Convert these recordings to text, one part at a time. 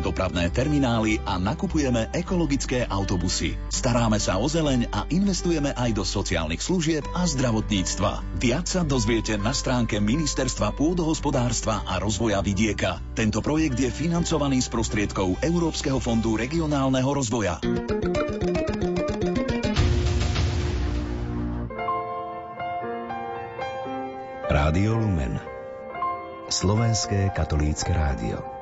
bezpečné dopravné terminály a nakupujeme ekologické autobusy. Staráme sa o zeleň a investujeme aj do sociálnych služieb a zdravotníctva. Viac sa dozviete na stránke Ministerstva pôdohospodárstva a rozvoja vidieka. Tento projekt je financovaný z prostriedkov Európskeho fondu regionálneho rozvoja. Rádio Lumen Slovenské katolícke rádio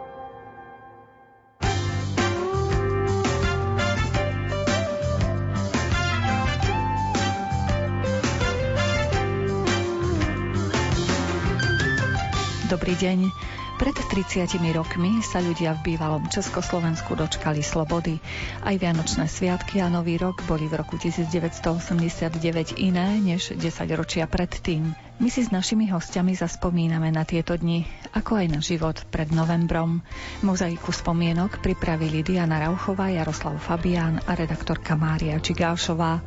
Dobrý deň. Pred 30 rokmi sa ľudia v bývalom Československu dočkali slobody. Aj Vianočné sviatky a Nový rok boli v roku 1989 iné než 10 ročia predtým. My si s našimi hostiami zaspomíname na tieto dni, ako aj na život pred novembrom. Mozaiku spomienok pripravili Diana Rauchová, Jaroslav Fabián a redaktorka Mária Čigášová.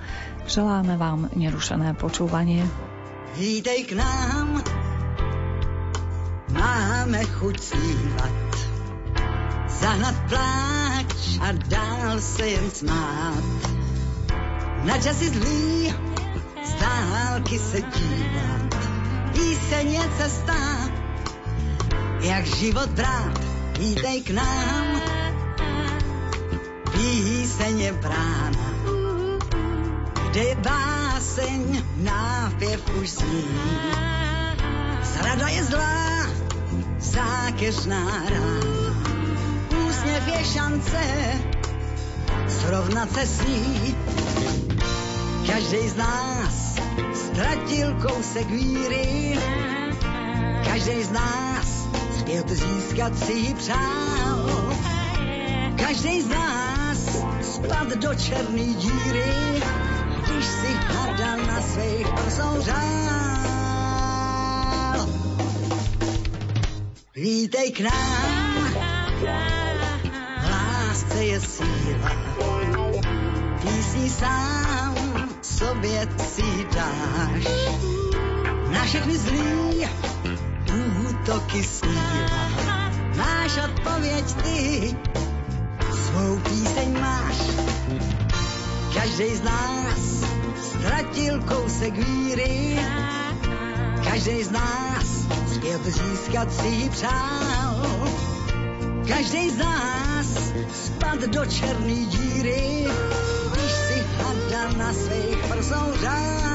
Želáme vám nerušené počúvanie. Vítej k nám, máme chuť zpívat. Zahnat pláč a dál se jen smát. Na časy zlý z dálky se dívat. Píseň je cesta, jak život brát. Vítej k nám, píseň je brána. Kde je báseň, nápěv už zní. Zrada je zlá, zákeřná rána. Úsměv je šance srovnat se s ní. Každý z nás ztratil kousek víry, každý z nás zpět získat si přál. Každý z nás spad do černý díry, když si hádal na svých prsou řád. Vítej k nám, lásce je síla, písní sám sobě si dáš. Na všechny zlý útoky sníla, máš odpověď ty, svou píseň máš. Každý z nás ztratil kousek víry, každý z nás zpět získat si přál. Každý z nás spad do černý díry, když si hada na svých prsou řád.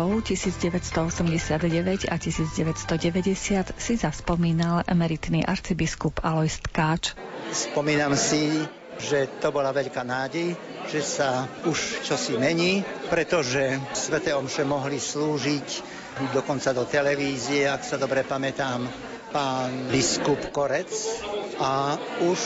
Rokov 1989 a 1990 si zaspomínal emeritný arcibiskup Alois Tkáč. Spomínam si, že to bola veľká nádej, že sa už čosi mení, pretože Svete Omše mohli slúžiť dokonca do televízie, ak sa dobre pamätám, pán biskup Korec a už,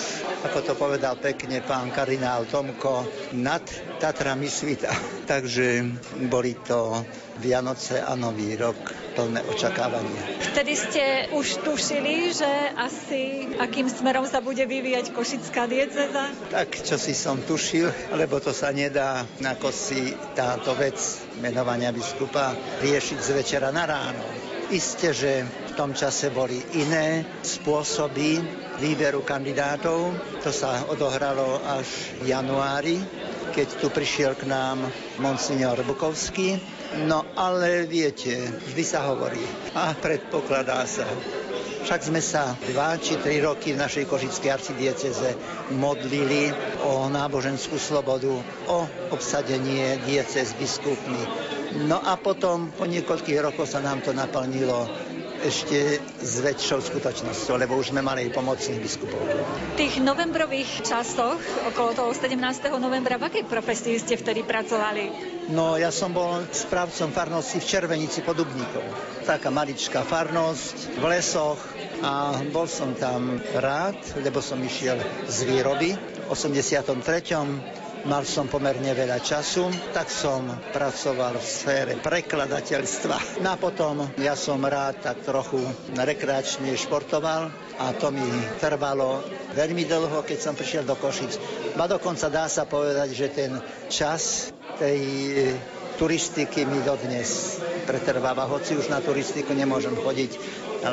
ako to povedal pekne pán kardinál Tomko, nad Tatrami svita. Takže boli to Vianoce a Nový rok plné očakávania. Vtedy ste už tušili, že asi akým smerom sa bude vyvíjať Košická dieceza? Tak, čo si som tušil, lebo to sa nedá, ako si táto vec menovania biskupa riešiť z večera na ráno. Isté, že tom čase boli iné spôsoby výberu kandidátov. To sa odohralo až v januári, keď tu prišiel k nám monsignor Bukovský. No ale viete, vždy sa hovorí a predpokladá sa. Však sme sa dva či tri roky v našej košickej arcidieceze modlili o náboženskú slobodu, o obsadenie diece s biskupmi. No a potom po niekoľkých rokoch sa nám to naplnilo ešte s väčšou skutočnosťou, lebo už sme mali pomocných biskupov. V tých novembrových časoch, okolo toho 17. novembra, v akej profesii ste vtedy pracovali? No, ja som bol správcom farnosti v Červenici pod Dubníkom. Taká maličká farnosť v lesoch a bol som tam rád, lebo som išiel z výroby v 83 mal som pomerne veľa času, tak som pracoval v sfére prekladateľstva. No a potom ja som rád tak trochu rekreačne športoval a to mi trvalo veľmi dlho, keď som prišiel do Košic. A dokonca dá sa povedať, že ten čas tej turistiky mi dodnes pretrváva, hoci už na turistiku nemôžem chodiť,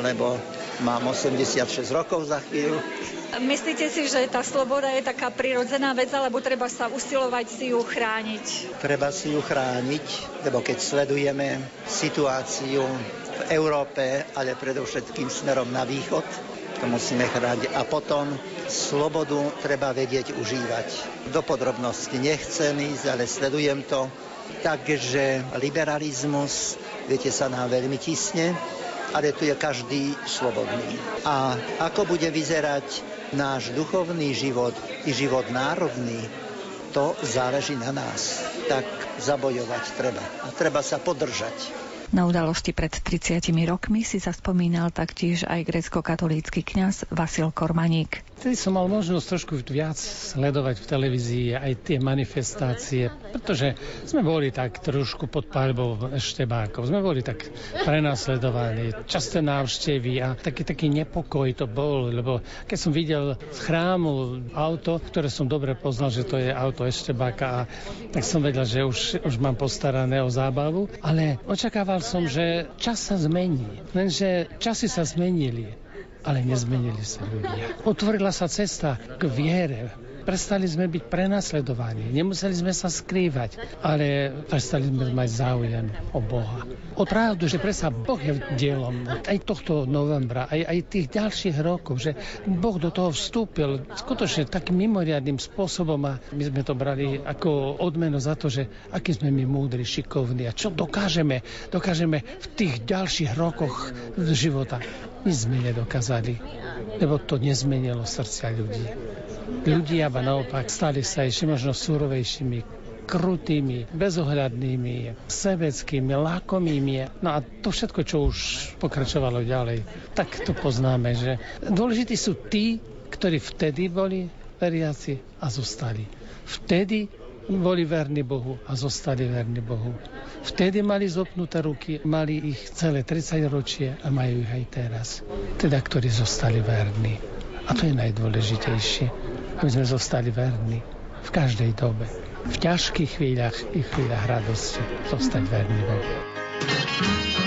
lebo mám 86 rokov za chvíľu. Myslíte si, že tá sloboda je taká prirodzená vec, alebo treba sa usilovať si ju chrániť? Treba si ju chrániť, lebo keď sledujeme situáciu v Európe, ale predovšetkým smerom na východ, to musíme chrániť. A potom slobodu treba vedieť užívať. Do podrobnosti nechcem ísť, ale sledujem to Takže liberalizmus, viete, sa nám veľmi tisne, ale tu je každý slobodný. A ako bude vyzerať náš duchovný život i život národný, to záleží na nás. Tak zabojovať treba. A treba sa podržať. Na udalosti pred 30 rokmi si zaspomínal taktiež aj grecko-katolícky kňaz Vasil Kormaník. Vtedy som mal možnosť trošku viac sledovať v televízii aj tie manifestácie, pretože sme boli tak trošku pod palbou eštebákov, sme boli tak prenasledovaní, časté návštevy a taký, taký nepokoj to bol, lebo keď som videl z chrámu auto, ktoré som dobre poznal, že to je auto eštebáka a tak som vedel, že už, už mám postarané o zábavu, ale očakával som, že čas sa zmení. Lenže časy sa zmenili, ale nezmenili sa ľudia. Otvorila sa cesta k viere, Prestali sme byť prenasledovaní, nemuseli sme sa skrývať, ale prestali sme mať záujem o Boha. O pravdu, že predsa Boh je dielom aj tohto novembra, aj, aj tých ďalších rokov, že Boh do toho vstúpil skutočne takým mimoriadným spôsobom a my sme to brali ako odmenu za to, že aký sme my múdri, šikovní a čo dokážeme, dokážeme v tých ďalších rokoch života. My sme nedokázali, lebo to nezmenilo srdcia ľudí. Ľudia ba naopak stali sa ešte možno súrovejšími, krutými, bezohľadnými, sebeckými, lákomými. No a to všetko, čo už pokračovalo ďalej, tak to poznáme, že dôležití sú tí, ktorí vtedy boli veriaci a zostali. Vtedy boli verní Bohu a zostali verní Bohu. Vtedy mali zopnuté ruky, mali ich celé 30 ročie a majú ich aj teraz. Teda, ktorí zostali verní. A to je najdôležitejšie aby sme zostali verní v každej dobe. V ťažkých chvíľach i chvíľach radosti zostať verní Bohu.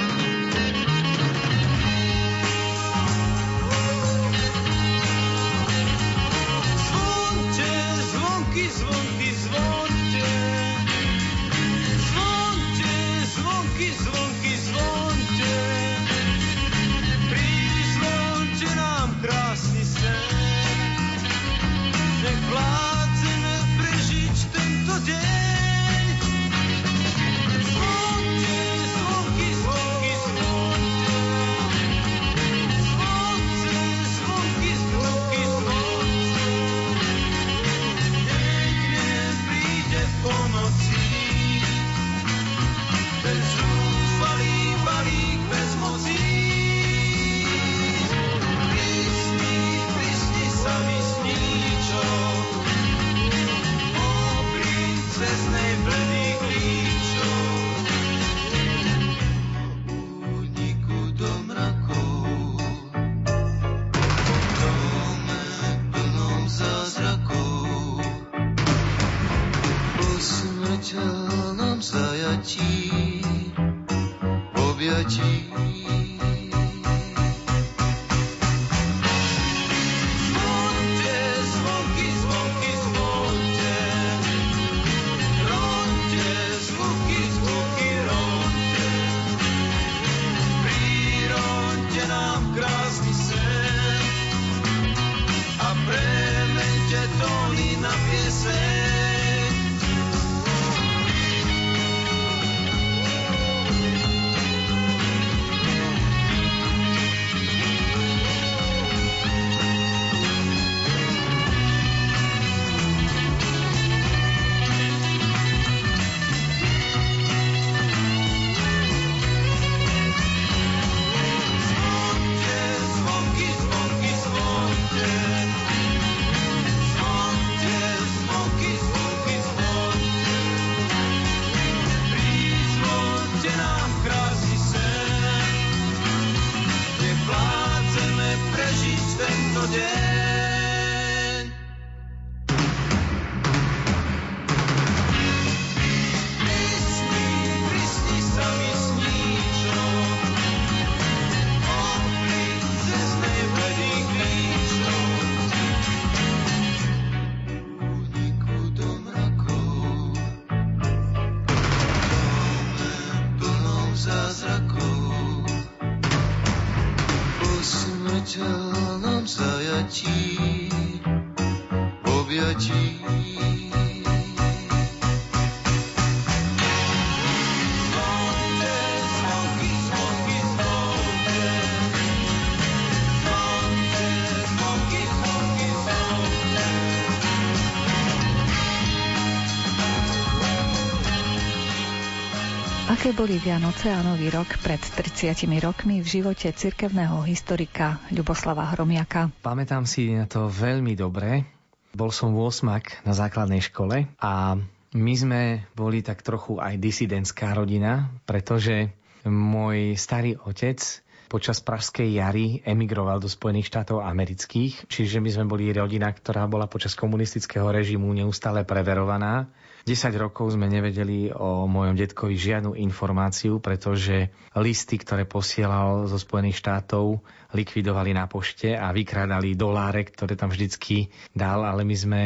Aké boli Vianoce a Nový rok pred 30 rokmi v živote cirkevného historika Ľuboslava Hromiaka? Pamätám si na to veľmi dobre. Bol som 8 na základnej škole a my sme boli tak trochu aj disidentská rodina, pretože môj starý otec počas Pražskej jary emigroval do Spojených štátov amerických, čiže my sme boli rodina, ktorá bola počas komunistického režimu neustále preverovaná 10 rokov sme nevedeli o mojom detkovi žiadnu informáciu, pretože listy, ktoré posielal zo Spojených štátov, likvidovali na pošte a vykrádali doláre, ktoré tam vždycky dal, ale my sme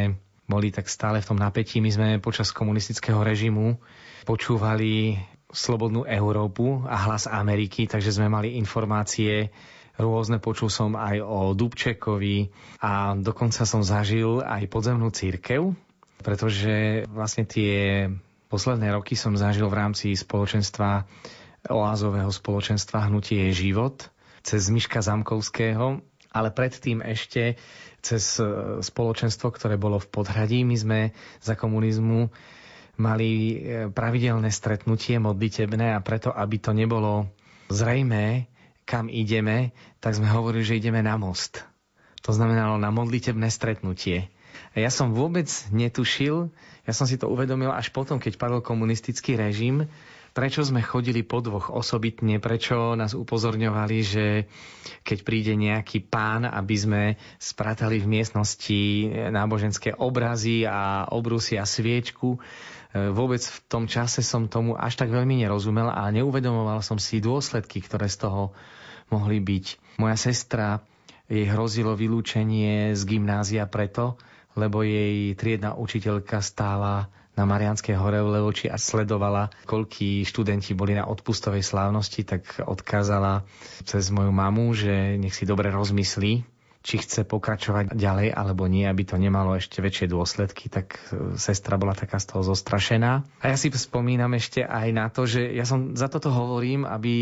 boli tak stále v tom napätí. My sme počas komunistického režimu počúvali Slobodnú Európu a hlas Ameriky, takže sme mali informácie rôzne. Počul som aj o Dubčekovi a dokonca som zažil aj podzemnú církev, pretože vlastne tie posledné roky som zažil v rámci spoločenstva oázového spoločenstva Hnutie je život cez Miška Zamkovského, ale predtým ešte cez e, spoločenstvo, ktoré bolo v Podhradí. My sme za komunizmu mali e, pravidelné stretnutie modlitebné a preto, aby to nebolo zrejmé, kam ideme, tak sme hovorili, že ideme na most. To znamenalo na modlitebné stretnutie. A ja som vôbec netušil, ja som si to uvedomil až potom, keď padol komunistický režim, prečo sme chodili po dvoch osobitne, prečo nás upozorňovali, že keď príde nejaký pán, aby sme spratali v miestnosti náboženské obrazy a obrusy a sviečku. E, vôbec v tom čase som tomu až tak veľmi nerozumel a neuvedomoval som si dôsledky, ktoré z toho mohli byť. Moja sestra jej hrozilo vylúčenie z gymnázia preto, lebo jej triedna učiteľka stála na Marianskej hore v Levoči a sledovala, koľkí študenti boli na odpustovej slávnosti, tak odkázala cez moju mamu, že nech si dobre rozmyslí, či chce pokračovať ďalej alebo nie, aby to nemalo ešte väčšie dôsledky, tak e, sestra bola taká z toho zostrašená. A ja si spomínam ešte aj na to, že ja som za toto hovorím, aby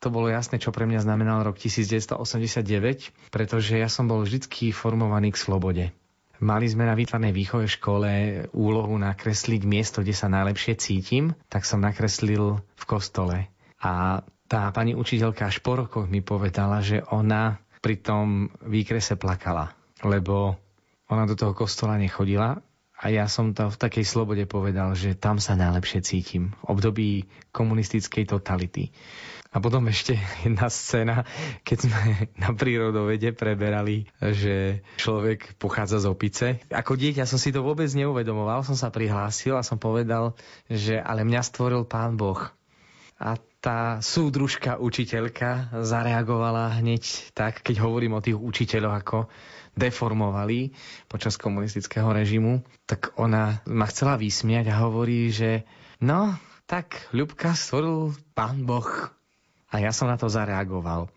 to bolo jasné, čo pre mňa znamenal rok 1989, pretože ja som bol vždy formovaný k slobode. Mali sme na výtvarnej výchove škole úlohu nakresliť miesto, kde sa najlepšie cítim, tak som nakreslil v kostole. A tá pani učiteľka až po rokoch mi povedala, že ona pri tom výkrese plakala, lebo ona do toho kostola nechodila a ja som to v takej slobode povedal, že tam sa najlepšie cítim v období komunistickej totality. A potom ešte jedna scéna, keď sme na prírodovede preberali, že človek pochádza z opice. Ako dieťa som si to vôbec neuvedomoval, som sa prihlásil a som povedal, že ale mňa stvoril pán Boh. A tá súdružka učiteľka zareagovala hneď tak, keď hovorím o tých učiteľoch, ako deformovali počas komunistického režimu, tak ona ma chcela vysmiať a hovorí, že no, tak Ľubka stvoril pán Boh. A ja som na to zareagoval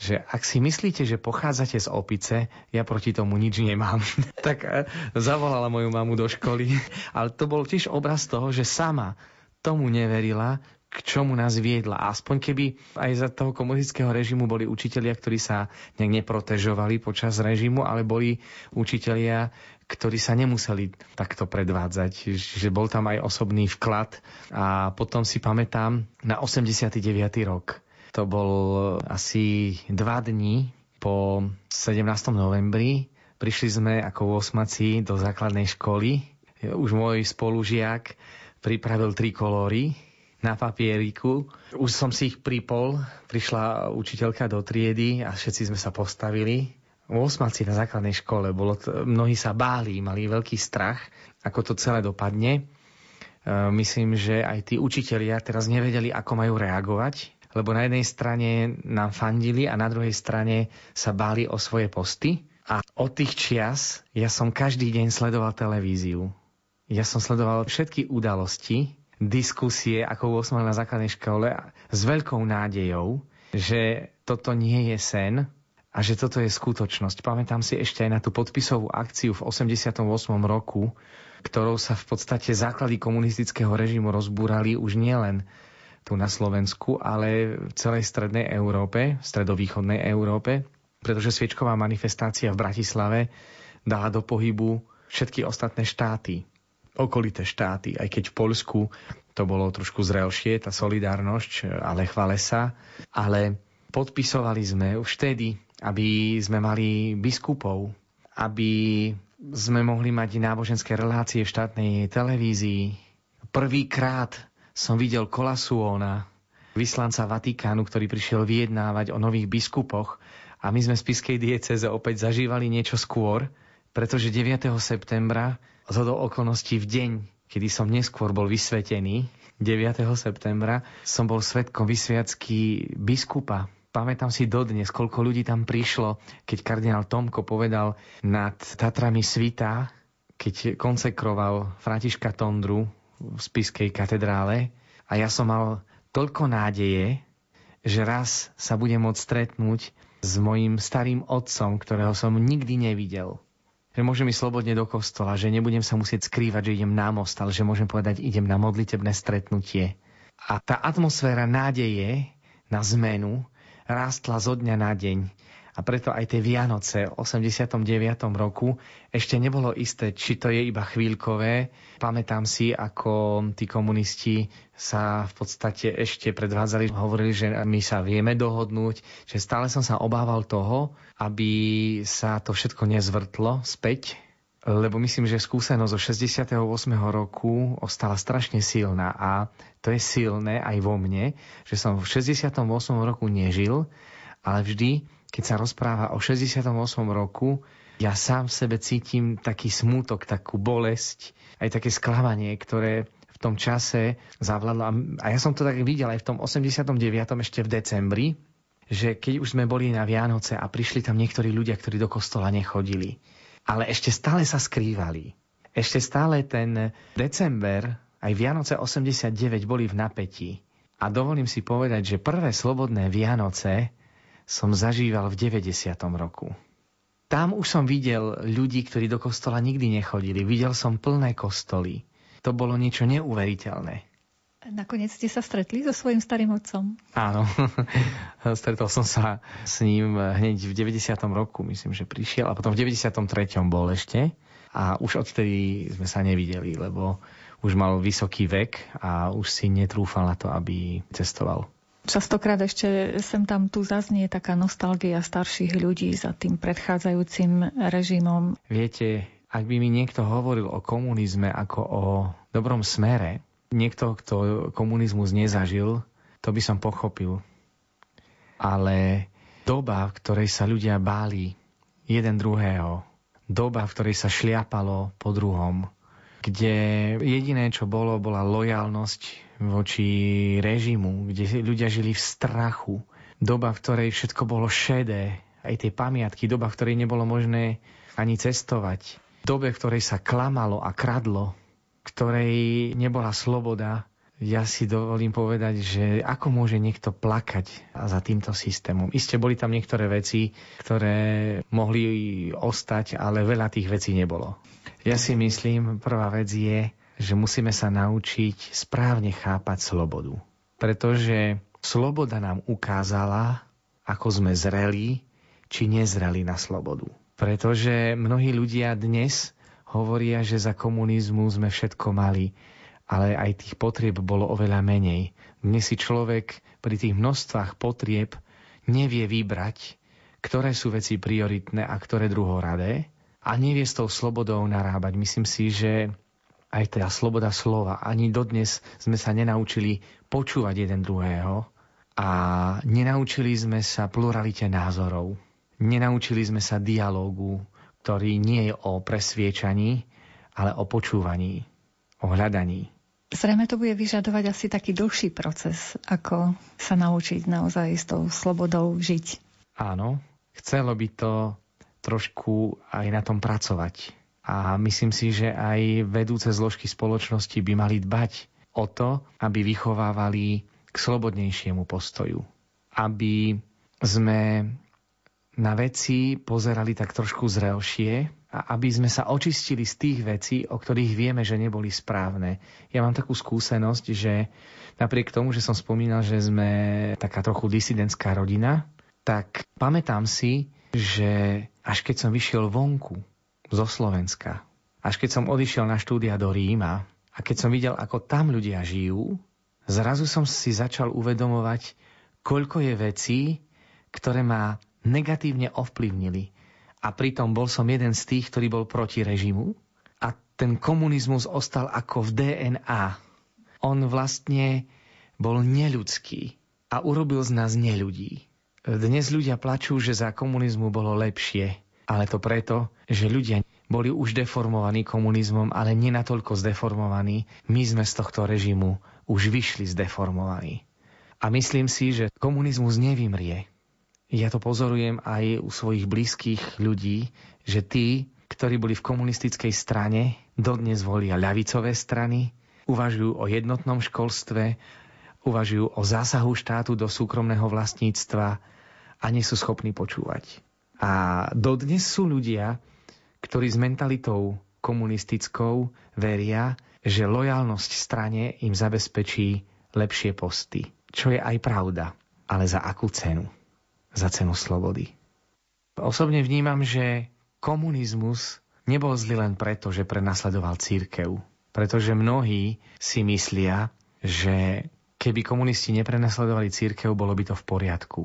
že ak si myslíte, že pochádzate z opice, ja proti tomu nič nemám. tak e, zavolala moju mamu do školy. Ale to bol tiež obraz toho, že sama tomu neverila, k čomu nás viedla. Aspoň keby aj za toho komunistického režimu boli učitelia, ktorí sa nejak neprotežovali počas režimu, ale boli učitelia, ktorí sa nemuseli takto predvádzať, že bol tam aj osobný vklad. A potom si pamätám na 89. rok to bol asi dva dní po 17. novembri. Prišli sme ako osmaci do základnej školy. Už môj spolužiak pripravil tri kolóry na papieriku. Už som si ich pripol, prišla učiteľka do triedy a všetci sme sa postavili. Osmaci na základnej škole, bolo to, mnohí sa báli, mali veľký strach, ako to celé dopadne. E, myslím, že aj tí učitelia teraz nevedeli, ako majú reagovať lebo na jednej strane nám fandili a na druhej strane sa báli o svoje posty. A od tých čias ja som každý deň sledoval televíziu. Ja som sledoval všetky udalosti, diskusie, ako 8 na základnej škole, s veľkou nádejou, že toto nie je sen a že toto je skutočnosť. Pamätám si ešte aj na tú podpisovú akciu v 88. roku, ktorou sa v podstate základy komunistického režimu rozbúrali už nielen tu na Slovensku, ale v celej strednej Európe, stredovýchodnej Európe, pretože sviečková manifestácia v Bratislave dala do pohybu všetky ostatné štáty, okolité štáty, aj keď v Polsku to bolo trošku zrelšie, tá solidárnosť, ale chvale sa, ale podpisovali sme už vtedy aby sme mali biskupov, aby sme mohli mať náboženské relácie v štátnej televízii. Prvýkrát som videl Kolasuóna, vyslanca Vatikánu, ktorý prišiel vyjednávať o nových biskupoch a my sme z Piskej dieceze opäť zažívali niečo skôr, pretože 9. septembra z okolností v deň, kedy som neskôr bol vysvetený, 9. septembra, som bol svetkom vysviacky biskupa Pamätám si dodnes, koľko ľudí tam prišlo, keď kardinál Tomko povedal nad Tatrami svita, keď konsekroval Františka Tondru v Spiskej katedrále. A ja som mal toľko nádeje, že raz sa budem môcť stretnúť s mojim starým otcom, ktorého som nikdy nevidel. Že môžem ísť slobodne do kostola, že nebudem sa musieť skrývať, že idem na most, ale že môžem povedať, idem na modlitebné stretnutie. A tá atmosféra nádeje na zmenu rástla zo dňa na deň. A preto aj tie Vianoce v 89. roku ešte nebolo isté, či to je iba chvíľkové. Pamätám si, ako tí komunisti sa v podstate ešte predvádzali, hovorili, že my sa vieme dohodnúť, že stále som sa obával toho, aby sa to všetko nezvrtlo späť, lebo myslím, že skúsenosť zo 68. roku ostala strašne silná a to je silné aj vo mne, že som v 68. roku nežil, ale vždy, keď sa rozpráva o 68. roku, ja sám v sebe cítim taký smútok, takú bolesť, aj také sklamanie, ktoré v tom čase zavládlo. A ja som to tak videl aj v tom 89. ešte v decembri, že keď už sme boli na Vianoce a prišli tam niektorí ľudia, ktorí do kostola nechodili, ale ešte stále sa skrývali. Ešte stále ten december, aj Vianoce 89 boli v napätí. A dovolím si povedať, že prvé slobodné Vianoce som zažíval v 90. roku. Tam už som videl ľudí, ktorí do kostola nikdy nechodili. Videl som plné kostoly. To bolo niečo neuveriteľné. Nakoniec ste sa stretli so svojím starým otcom? Áno, stretol som sa s ním hneď v 90. roku, myslím, že prišiel a potom v 93. bol ešte a už odtedy sme sa nevideli, lebo už mal vysoký vek a už si netrúfal na to, aby cestoval. Častokrát ešte sem tam tu zaznie taká nostalgia starších ľudí za tým predchádzajúcim režimom. Viete, ak by mi niekto hovoril o komunizme ako o dobrom smere, niekto, kto komunizmus nezažil, to by som pochopil. Ale doba, v ktorej sa ľudia báli jeden druhého, doba, v ktorej sa šliapalo po druhom, kde jediné, čo bolo, bola lojalnosť voči režimu, kde ľudia žili v strachu, doba, v ktorej všetko bolo šedé, aj tie pamiatky, doba, v ktorej nebolo možné ani cestovať, dobe, v ktorej sa klamalo a kradlo, ktorej nebola sloboda, ja si dovolím povedať, že ako môže niekto plakať za týmto systémom. Isté boli tam niektoré veci, ktoré mohli ostať, ale veľa tých vecí nebolo. Ja si myslím, prvá vec je, že musíme sa naučiť správne chápať slobodu. Pretože sloboda nám ukázala, ako sme zreli či nezreli na slobodu. Pretože mnohí ľudia dnes hovoria, že za komunizmu sme všetko mali, ale aj tých potrieb bolo oveľa menej. Dnes si človek pri tých množstvách potrieb nevie vybrať, ktoré sú veci prioritné a ktoré druhoradé a nevie s tou slobodou narábať. Myslím si, že aj tá sloboda slova, ani dodnes sme sa nenaučili počúvať jeden druhého a nenaučili sme sa pluralite názorov. Nenaučili sme sa dialógu, ktorý nie je o presviečaní, ale o počúvaní, o hľadaní. Zrejme to bude vyžadovať asi taký dlhší proces, ako sa naučiť naozaj s tou slobodou žiť. Áno, chcelo by to trošku aj na tom pracovať. A myslím si, že aj vedúce zložky spoločnosti by mali dbať o to, aby vychovávali k slobodnejšiemu postoju. Aby sme na veci pozerali tak trošku zrelšie a aby sme sa očistili z tých vecí, o ktorých vieme, že neboli správne. Ja mám takú skúsenosť, že napriek tomu, že som spomínal, že sme taká trochu disidentská rodina, tak pamätám si, že až keď som vyšiel vonku zo Slovenska, až keď som odišiel na štúdia do Ríma a keď som videl, ako tam ľudia žijú, zrazu som si začal uvedomovať, koľko je vecí, ktoré ma negatívne ovplyvnili. A pritom bol som jeden z tých, ktorý bol proti režimu. A ten komunizmus ostal ako v DNA. On vlastne bol neľudský a urobil z nás neľudí. Dnes ľudia plačú, že za komunizmu bolo lepšie, ale to preto, že ľudia boli už deformovaní komunizmom, ale nie natoľko zdeformovaní. My sme z tohto režimu už vyšli zdeformovaní. A myslím si, že komunizmus nevymrie. Ja to pozorujem aj u svojich blízkych ľudí, že tí, ktorí boli v komunistickej strane, dodnes volia ľavicové strany, uvažujú o jednotnom školstve, uvažujú o zásahu štátu do súkromného vlastníctva a nie sú schopní počúvať. A dodnes sú ľudia, ktorí s mentalitou komunistickou veria, že lojalnosť strane im zabezpečí lepšie posty. Čo je aj pravda, ale za akú cenu? za cenu slobody. Osobne vnímam, že komunizmus nebol zlý len preto, že prenasledoval církev. Pretože mnohí si myslia, že keby komunisti neprenasledovali církev, bolo by to v poriadku.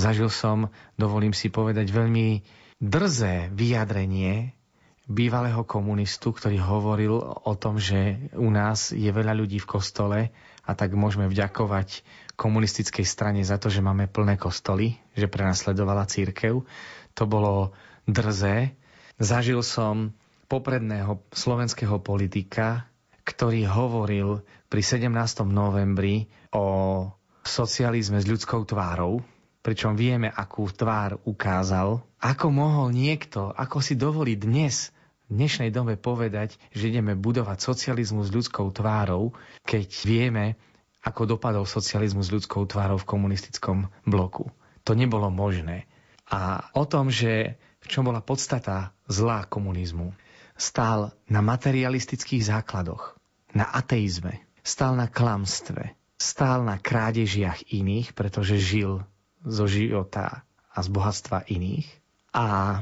Zažil som, dovolím si povedať, veľmi drzé vyjadrenie bývalého komunistu, ktorý hovoril o tom, že u nás je veľa ľudí v kostole a tak môžeme vďakovať komunistickej strane za to, že máme plné kostoly, že prenasledovala církev. To bolo drzé. Zažil som popredného slovenského politika, ktorý hovoril pri 17. novembri o socializme s ľudskou tvárou, pričom vieme, akú tvár ukázal. Ako mohol niekto, ako si dovolí dnes v dnešnej dobe povedať, že ideme budovať socializmus s ľudskou tvárou, keď vieme, ako dopadol socializmus s ľudskou tvárou v komunistickom bloku. To nebolo možné. A o tom, že v čom bola podstata zlá komunizmu, stál na materialistických základoch, na ateizme, stál na klamstve, stál na krádežiach iných, pretože žil zo života a z bohatstva iných. A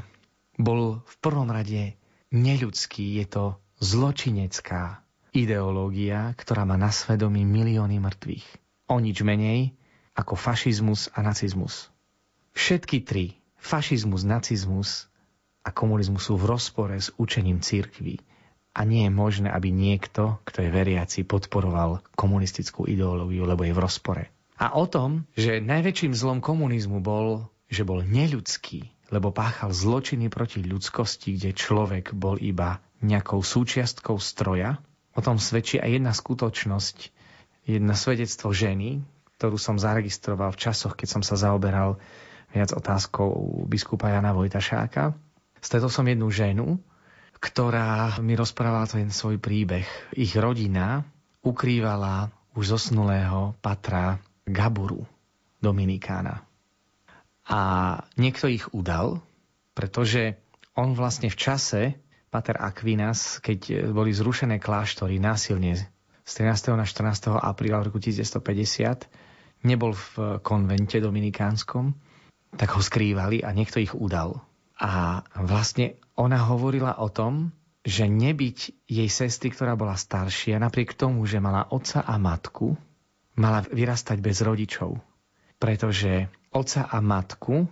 bol v prvom rade neľudský, je to zločinecká ideológia, ktorá má na svedomí milióny mŕtvych. O nič menej ako fašizmus a nacizmus. Všetky tri, fašizmus, nacizmus a komunizmus sú v rozpore s učením církvy. A nie je možné, aby niekto, kto je veriaci, podporoval komunistickú ideológiu, lebo je v rozpore. A o tom, že najväčším zlom komunizmu bol, že bol neľudský, lebo páchal zločiny proti ľudskosti, kde človek bol iba nejakou súčiastkou stroja, O tom svedčí aj jedna skutočnosť, jedna svedectvo ženy, ktorú som zaregistroval v časoch, keď som sa zaoberal viac otázkou biskupa Jana Vojtašáka. Stretol som jednu ženu, ktorá mi rozprávala ten svoj príbeh. Ich rodina ukrývala už zosnulého patra Gaburu, Dominikána. A niekto ich udal, pretože on vlastne v čase, Pater Aquinas, keď boli zrušené kláštory násilne z 13. na 14. apríla roku 1950, nebol v konvente dominikánskom, tak ho skrývali a niekto ich udal. A vlastne ona hovorila o tom, že nebyť jej sestry, ktorá bola staršia, napriek tomu, že mala otca a matku, mala vyrastať bez rodičov. Pretože otca a matku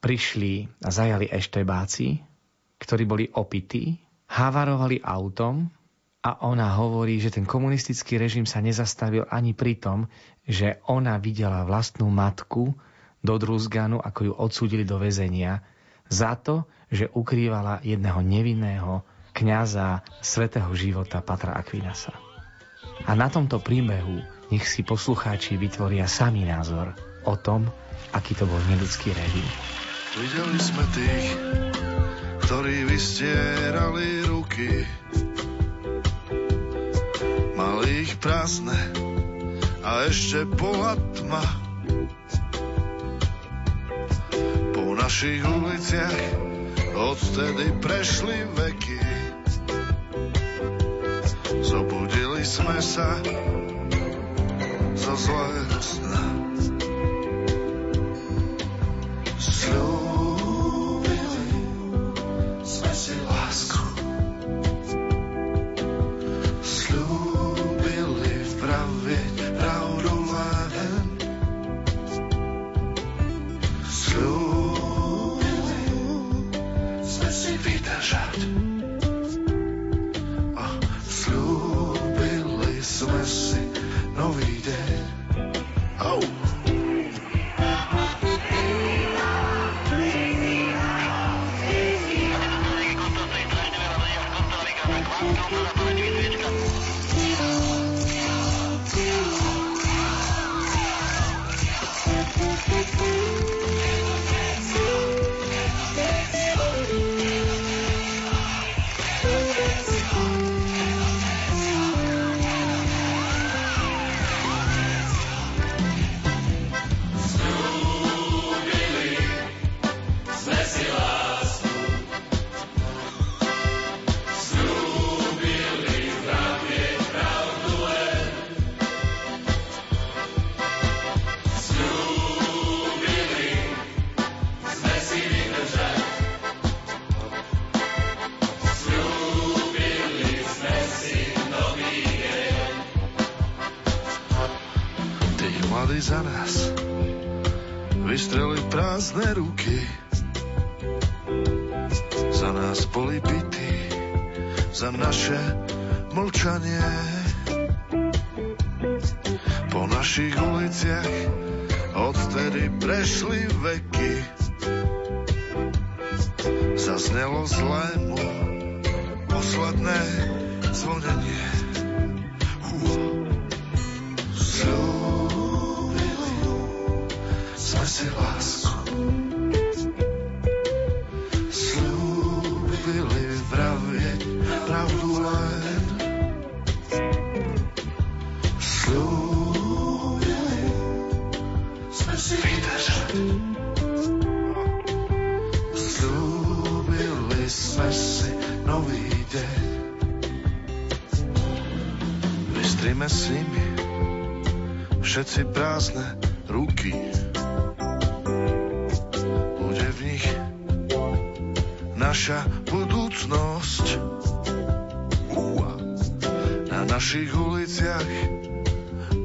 prišli a zajali eštebáci ktorí boli opití, havarovali autom a ona hovorí, že ten komunistický režim sa nezastavil ani pri tom, že ona videla vlastnú matku do Druzganu, ako ju odsúdili do väzenia, za to, že ukrývala jedného nevinného kňaza svetého života Patra Aquinasa. A na tomto príbehu nech si poslucháči vytvoria samý názor o tom, aký to bol neludský režim. Videli sme tých, ktorí vystierali ruky. Mali ich prázdne a ešte bola tma. Po našich uliciach odtedy prešli veky. Zobudili sme sa zo zlého sna. naša budúcnosť. Na našich uliciach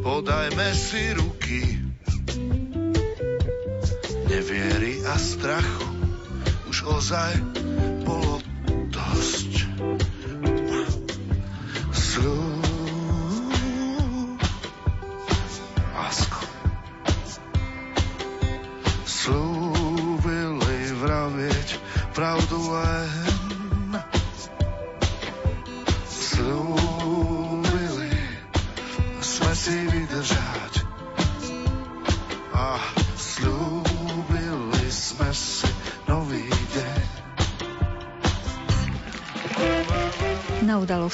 podajme si ruky. Neviery a strachu už ozaj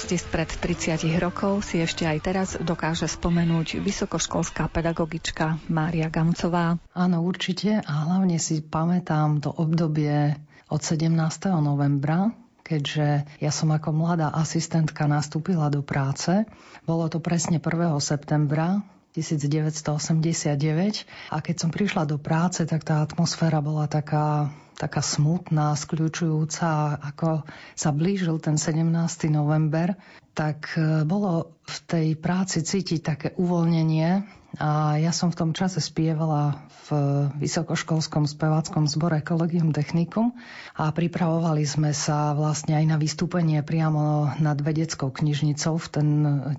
udalosti spred 30 rokov si ešte aj teraz dokáže spomenúť vysokoškolská pedagogička Mária Gamcová. Áno, určite a hlavne si pamätám to obdobie od 17. novembra, keďže ja som ako mladá asistentka nastúpila do práce. Bolo to presne 1. septembra 1989 a keď som prišla do práce, tak tá atmosféra bola taká taká smutná, skľúčujúca, ako sa blížil ten 17. november, tak e, bolo v tej práci cítiť také uvoľnenie a ja som v tom čase spievala v vysokoškolskom speváckom zbore Collegium Technicum a pripravovali sme sa vlastne aj na vystúpenie priamo nad vedeckou knižnicou v ten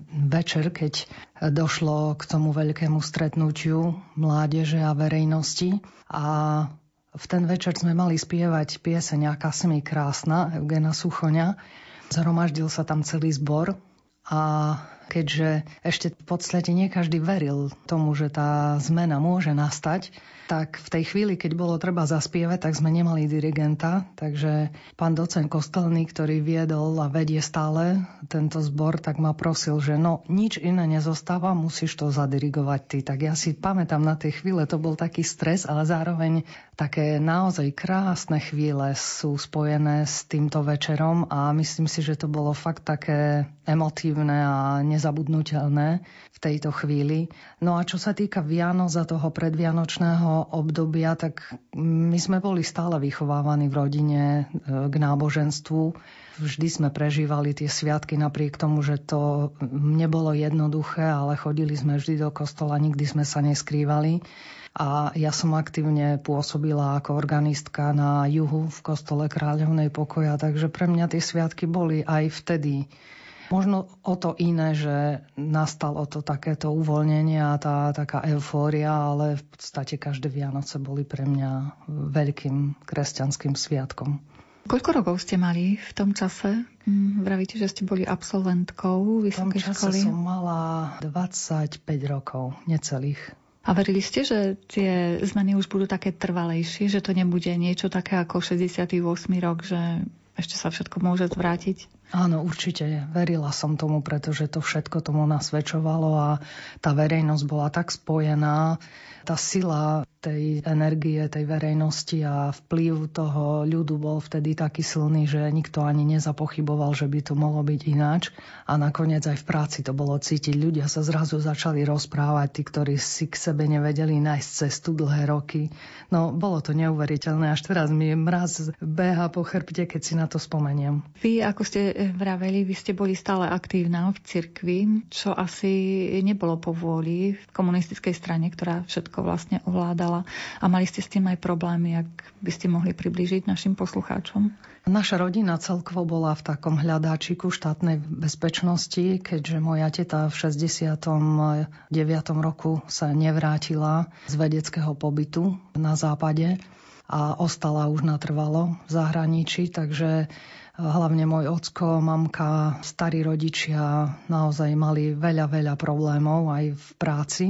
večer, keď došlo k tomu veľkému stretnutiu mládeže a verejnosti. A v ten večer sme mali spievať pieseň Aká si mi krásna, Eugena Suchoňa. Zhromaždil sa tam celý zbor a keďže ešte v podstate nie každý veril tomu, že tá zmena môže nastať, tak v tej chvíli, keď bolo treba zaspievať, tak sme nemali dirigenta, takže pán docent Kostelný, ktorý viedol a vedie stále tento zbor, tak ma prosil, že no nič iné nezostáva, musíš to zadirigovať ty. Tak ja si pamätám na tej chvíle, to bol taký stres, ale zároveň také naozaj krásne chvíle sú spojené s týmto večerom a myslím si, že to bolo fakt také emotívne a nezabudnutelné v tejto chvíli. No a čo sa týka Vianoc a toho predvianočného obdobia, tak my sme boli stále vychovávaní v rodine e, k náboženstvu. Vždy sme prežívali tie sviatky napriek tomu, že to nebolo jednoduché, ale chodili sme vždy do kostola, nikdy sme sa neskrývali a ja som aktívne pôsobila ako organistka na juhu v kostole Kráľovnej pokoja, takže pre mňa tie sviatky boli aj vtedy možno o to iné, že nastalo to takéto uvoľnenie a tá taká eufória, ale v podstate každé Vianoce boli pre mňa veľkým kresťanským sviatkom. Koľko rokov ste mali v tom čase? Hm, vravíte, že ste boli absolventkou vysokej školy? V tom čase školy? som mala 25 rokov, necelých. A verili ste, že tie zmeny už budú také trvalejšie, že to nebude niečo také ako 68. rok, že ešte sa všetko môže zvrátiť? Áno, určite. Verila som tomu, pretože to všetko tomu nasvedčovalo a tá verejnosť bola tak spojená tá sila tej energie, tej verejnosti a vplyv toho ľudu bol vtedy taký silný, že nikto ani nezapochyboval, že by to mohlo byť ináč. A nakoniec aj v práci to bolo cítiť. Ľudia sa zrazu začali rozprávať, tí, ktorí si k sebe nevedeli nájsť cestu dlhé roky. No, bolo to neuveriteľné. Až teraz mi mraz beha po chrbte, keď si na to spomeniem. Vy, ako ste vraveli, vy ste boli stále aktívna v cirkvi, čo asi nebolo po vôli v komunistickej strane, ktorá všetko vlastne ovládala. A mali ste s tým aj problémy, ak by ste mohli priblížiť našim poslucháčom? Naša rodina celkovo bola v takom hľadáčiku štátnej bezpečnosti, keďže moja teta v 69. roku sa nevrátila z vedeckého pobytu na západe a ostala už natrvalo v zahraničí, takže hlavne môj ocko, mamka, starí rodičia naozaj mali veľa, veľa problémov aj v práci.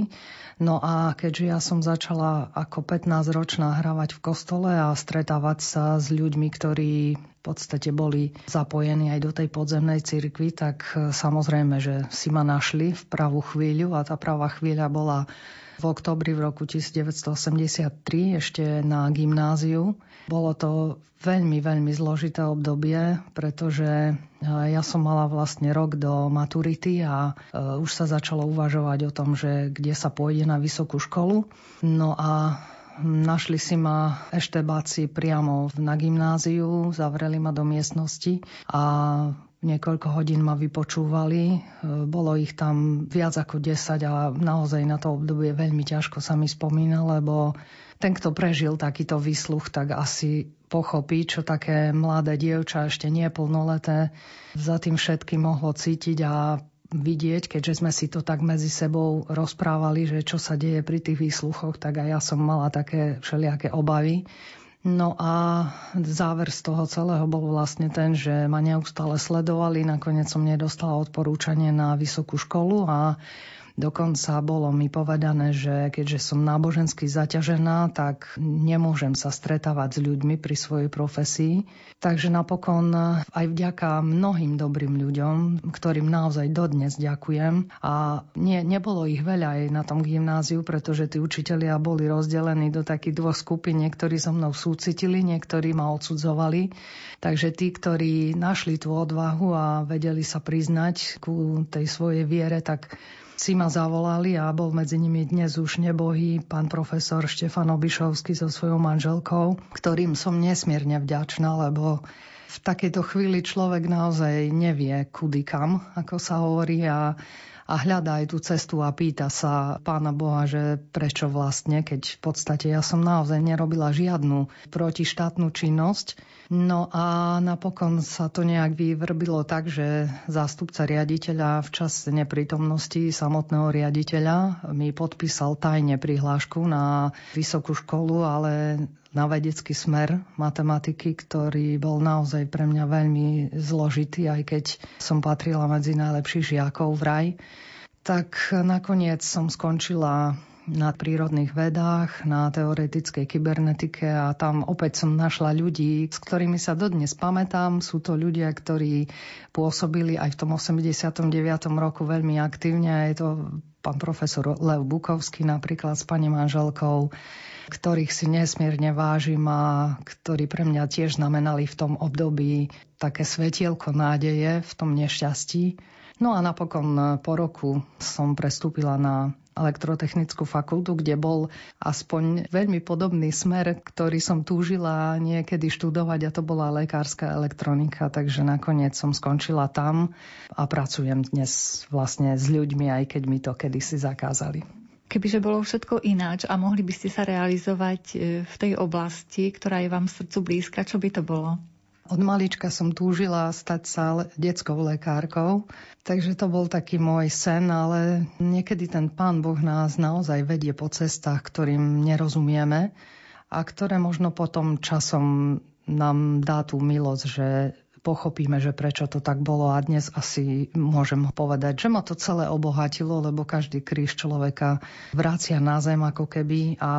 No a keďže ja som začala ako 15-ročná hravať v kostole a stretávať sa s ľuďmi, ktorí v podstate boli zapojení aj do tej podzemnej cirkvi, tak e, samozrejme, že si ma našli v pravú chvíľu a tá pravá chvíľa bola v oktobri v roku 1983 ešte na gymnáziu. Bolo to veľmi, veľmi zložité obdobie, pretože ja som mala vlastne rok do maturity a e, už sa začalo uvažovať o tom, že kde sa pôjde na vysokú školu. No a Našli si ma eštebáci priamo na gymnáziu, zavreli ma do miestnosti a niekoľko hodín ma vypočúvali. E, bolo ich tam viac ako 10 a naozaj na to obdobie veľmi ťažko sa mi spomína, lebo ten, kto prežil takýto výsluch, tak asi pochopí, čo také mladé dievča, ešte nie plnoleté, za tým všetkým mohlo cítiť a vidieť, keďže sme si to tak medzi sebou rozprávali, že čo sa deje pri tých výsluchoch, tak aj ja som mala také všelijaké obavy. No a záver z toho celého bol vlastne ten, že ma neustále sledovali, nakoniec som nedostala odporúčanie na vysokú školu a Dokonca bolo mi povedané, že keďže som nábožensky zaťažená, tak nemôžem sa stretávať s ľuďmi pri svojej profesii. Takže napokon aj vďaka mnohým dobrým ľuďom, ktorým naozaj dodnes ďakujem. A nie, nebolo ich veľa aj na tom gymnáziu, pretože tí učitelia boli rozdelení do takých dvoch skupín. Niektorí so mnou súcitili, niektorí ma odsudzovali. Takže tí, ktorí našli tú odvahu a vedeli sa priznať ku tej svojej viere, tak si ma zavolali a bol medzi nimi dnes už nebohý pán profesor Štefan Obišovský so svojou manželkou, ktorým som nesmierne vďačná, lebo v takejto chvíli človek naozaj nevie, kudy kam, ako sa hovorí a a hľadá aj tú cestu a pýta sa pána Boha, že prečo vlastne, keď v podstate ja som naozaj nerobila žiadnu protištátnu činnosť. No a napokon sa to nejak vyvrbilo tak, že zástupca riaditeľa v čase neprítomnosti samotného riaditeľa mi podpísal tajne prihlášku na vysokú školu, ale na vedecký smer matematiky, ktorý bol naozaj pre mňa veľmi zložitý, aj keď som patrila medzi najlepších žiakov vraj. Tak nakoniec som skončila na prírodných vedách, na teoretickej kybernetike a tam opäť som našla ľudí, s ktorými sa dodnes pamätám. Sú to ľudia, ktorí pôsobili aj v tom 89. roku veľmi aktívne. Je to pán profesor Lev Bukovský napríklad s pani manželkou, ktorých si nesmierne vážim a ktorí pre mňa tiež znamenali v tom období také svetielko nádeje v tom nešťastí. No a napokon po roku som prestúpila na elektrotechnickú fakultu, kde bol aspoň veľmi podobný smer, ktorý som túžila niekedy študovať a to bola lekárska elektronika, takže nakoniec som skončila tam a pracujem dnes vlastne s ľuďmi, aj keď mi to kedysi zakázali. Kebyže bolo všetko ináč a mohli by ste sa realizovať e, v tej oblasti, ktorá je vám srdcu blízka, čo by to bolo? Od malička som túžila stať sa detskou lekárkou, takže to bol taký môj sen, ale niekedy ten pán Boh nás naozaj vedie po cestách, ktorým nerozumieme a ktoré možno potom časom nám dá tú milosť, že pochopíme, že prečo to tak bolo a dnes asi môžem povedať, že ma to celé obohatilo, lebo každý kríž človeka vracia na zem ako keby a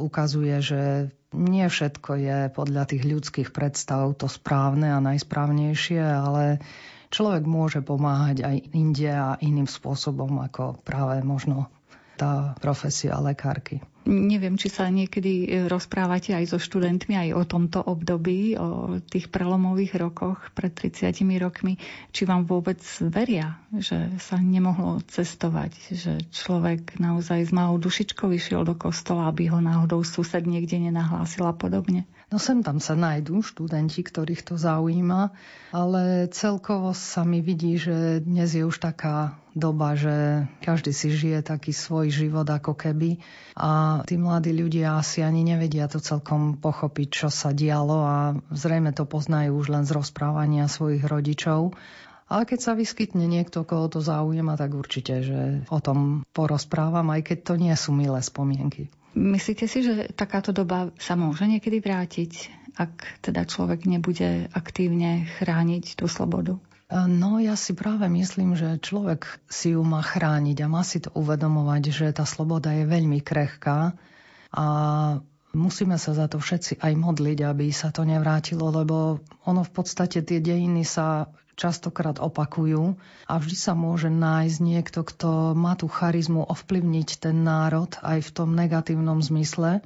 ukazuje, že nie všetko je podľa tých ľudských predstav to správne a najsprávnejšie, ale človek môže pomáhať aj inde a iným spôsobom ako práve možno tá profesia lekárky. Neviem, či sa niekedy e, rozprávate aj so študentmi aj o tomto období, o tých prelomových rokoch pred 30 rokmi, či vám vôbec veria, že sa nemohlo cestovať, že človek naozaj s malou dušičkou išiel do kostola, aby ho náhodou sused niekde nenahlásil a podobne. No sem tam sa nájdú študenti, ktorých to zaujíma, ale celkovo sa mi vidí, že dnes je už taká doba, že každý si žije taký svoj život ako keby a tí mladí ľudia asi ani nevedia to celkom pochopiť, čo sa dialo a zrejme to poznajú už len z rozprávania svojich rodičov. Ale keď sa vyskytne niekto, koho to zaujíma, tak určite, že o tom porozprávam, aj keď to nie sú milé spomienky. Myslíte si, že takáto doba sa môže niekedy vrátiť, ak teda človek nebude aktívne chrániť tú slobodu? No ja si práve myslím, že človek si ju má chrániť a má si to uvedomovať, že tá sloboda je veľmi krehká a musíme sa za to všetci aj modliť, aby sa to nevrátilo, lebo ono v podstate tie dejiny sa častokrát opakujú a vždy sa môže nájsť niekto, kto má tú charizmu ovplyvniť ten národ aj v tom negatívnom zmysle.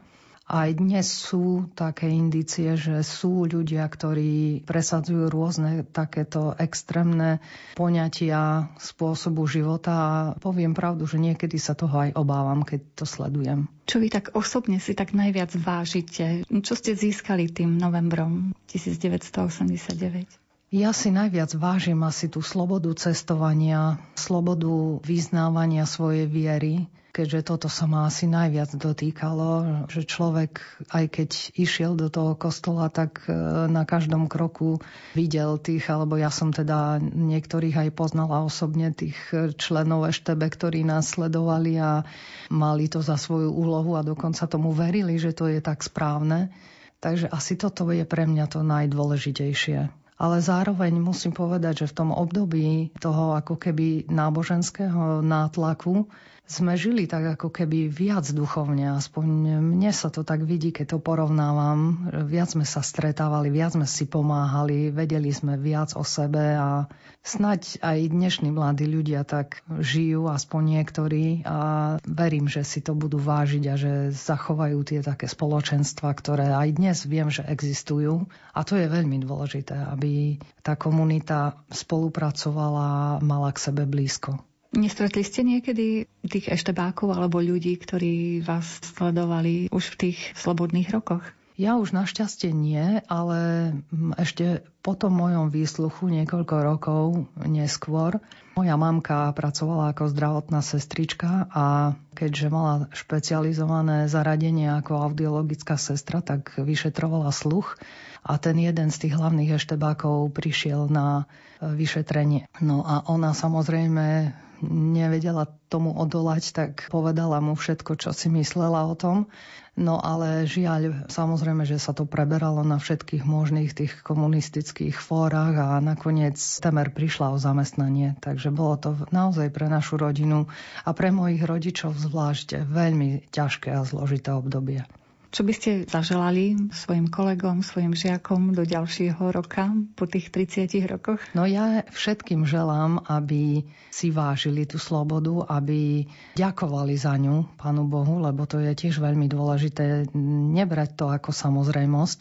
Aj dnes sú také indície, že sú ľudia, ktorí presadzujú rôzne takéto extrémne poňatia spôsobu života a poviem pravdu, že niekedy sa toho aj obávam, keď to sledujem. Čo vy tak osobne si tak najviac vážite? Čo ste získali tým novembrom 1989? Ja si najviac vážim asi tú slobodu cestovania, slobodu vyznávania svojej viery, keďže toto sa ma asi najviac dotýkalo, že človek, aj keď išiel do toho kostola, tak e, na každom kroku videl tých, alebo ja som teda niektorých aj poznala osobne, tých členov Eštebe, ktorí nás sledovali a mali to za svoju úlohu a dokonca tomu verili, že to je tak správne. Takže asi toto je pre mňa to najdôležitejšie ale zároveň musím povedať, že v tom období toho ako keby náboženského nátlaku sme žili tak ako keby viac duchovne, aspoň mne sa to tak vidí, keď to porovnávam. Viac sme sa stretávali, viac sme si pomáhali, vedeli sme viac o sebe a snaď aj dnešní mladí ľudia tak žijú, aspoň niektorí a verím, že si to budú vážiť a že zachovajú tie také spoločenstva, ktoré aj dnes viem, že existujú a to je veľmi dôležité, aby tá komunita spolupracovala mala k sebe blízko. Nestretli ste niekedy tých eštebákov alebo ľudí, ktorí vás sledovali už v tých slobodných rokoch? Ja už našťastie nie, ale ešte po tom mojom výsluchu niekoľko rokov neskôr moja mamka pracovala ako zdravotná sestrička a keďže mala špecializované zaradenie ako audiologická sestra, tak vyšetrovala sluch a ten jeden z tých hlavných eštebákov prišiel na vyšetrenie. No a ona samozrejme nevedela tomu odolať, tak povedala mu všetko, čo si myslela o tom. No ale žiaľ, samozrejme, že sa to preberalo na všetkých možných tých komunistických fórach a nakoniec temer prišla o zamestnanie. Takže bolo to naozaj pre našu rodinu a pre mojich rodičov zvlášť veľmi ťažké a zložité obdobie. Čo by ste zaželali svojim kolegom, svojim žiakom do ďalšieho roka po tých 30 rokoch? No ja všetkým želám, aby si vážili tú slobodu, aby ďakovali za ňu Pánu Bohu, lebo to je tiež veľmi dôležité nebrať to ako samozrejmosť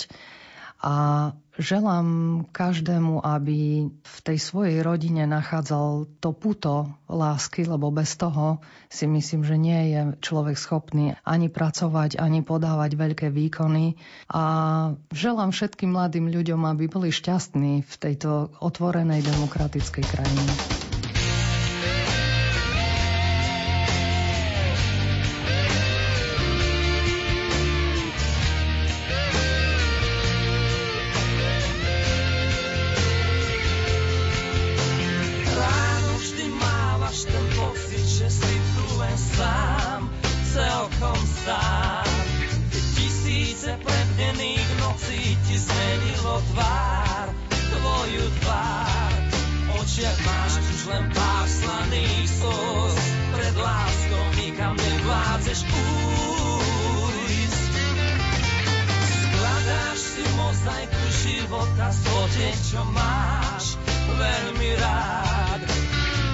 a želám každému, aby v tej svojej rodine nachádzal to puto lásky, lebo bez toho si myslím, že nie je človek schopný ani pracovať, ani podávať veľké výkony. A želám všetkým mladým ľuďom, aby boli šťastní v tejto otvorenej demokratickej krajine. života to niečo máš veľmi rád.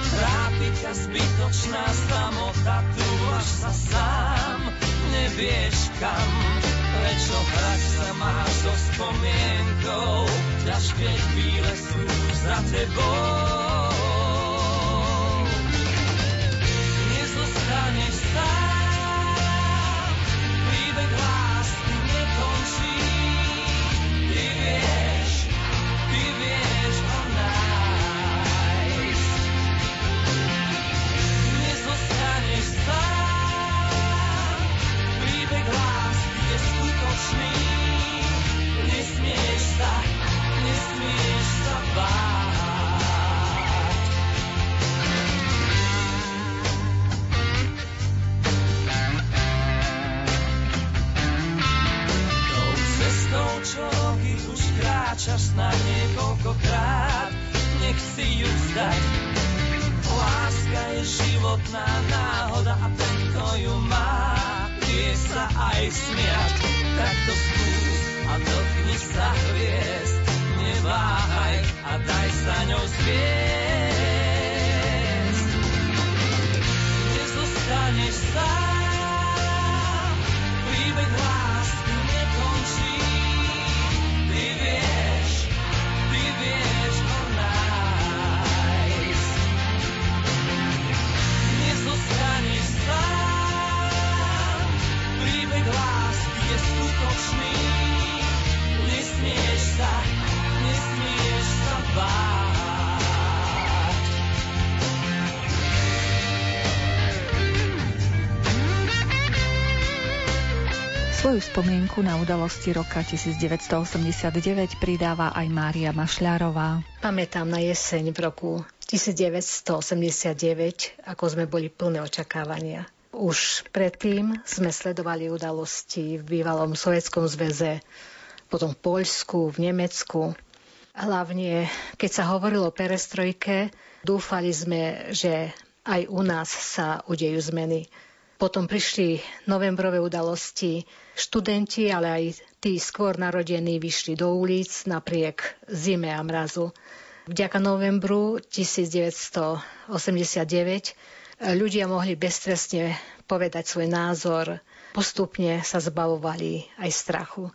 Trápi ťa zbytočná samota, tu túlaš sa sám, nevieš kam. Prečo hrať sa máš so spomienkou, ťažké chvíle sú za tebou. Svoju spomienku na udalosti roka 1989 pridáva aj Mária Mašľárová. Pamätám na jeseň v roku 1989, ako sme boli plné očakávania. Už predtým sme sledovali udalosti v bývalom Sovjetskom zväze, potom v Poľsku, v Nemecku. Hlavne, keď sa hovorilo o perestrojke, dúfali sme, že aj u nás sa udejú zmeny. Potom prišli novembrové udalosti. Študenti, ale aj tí skôr narodení vyšli do ulic napriek zime a mrazu. Vďaka novembru 1989 ľudia mohli beztrestne povedať svoj názor. Postupne sa zbavovali aj strachu.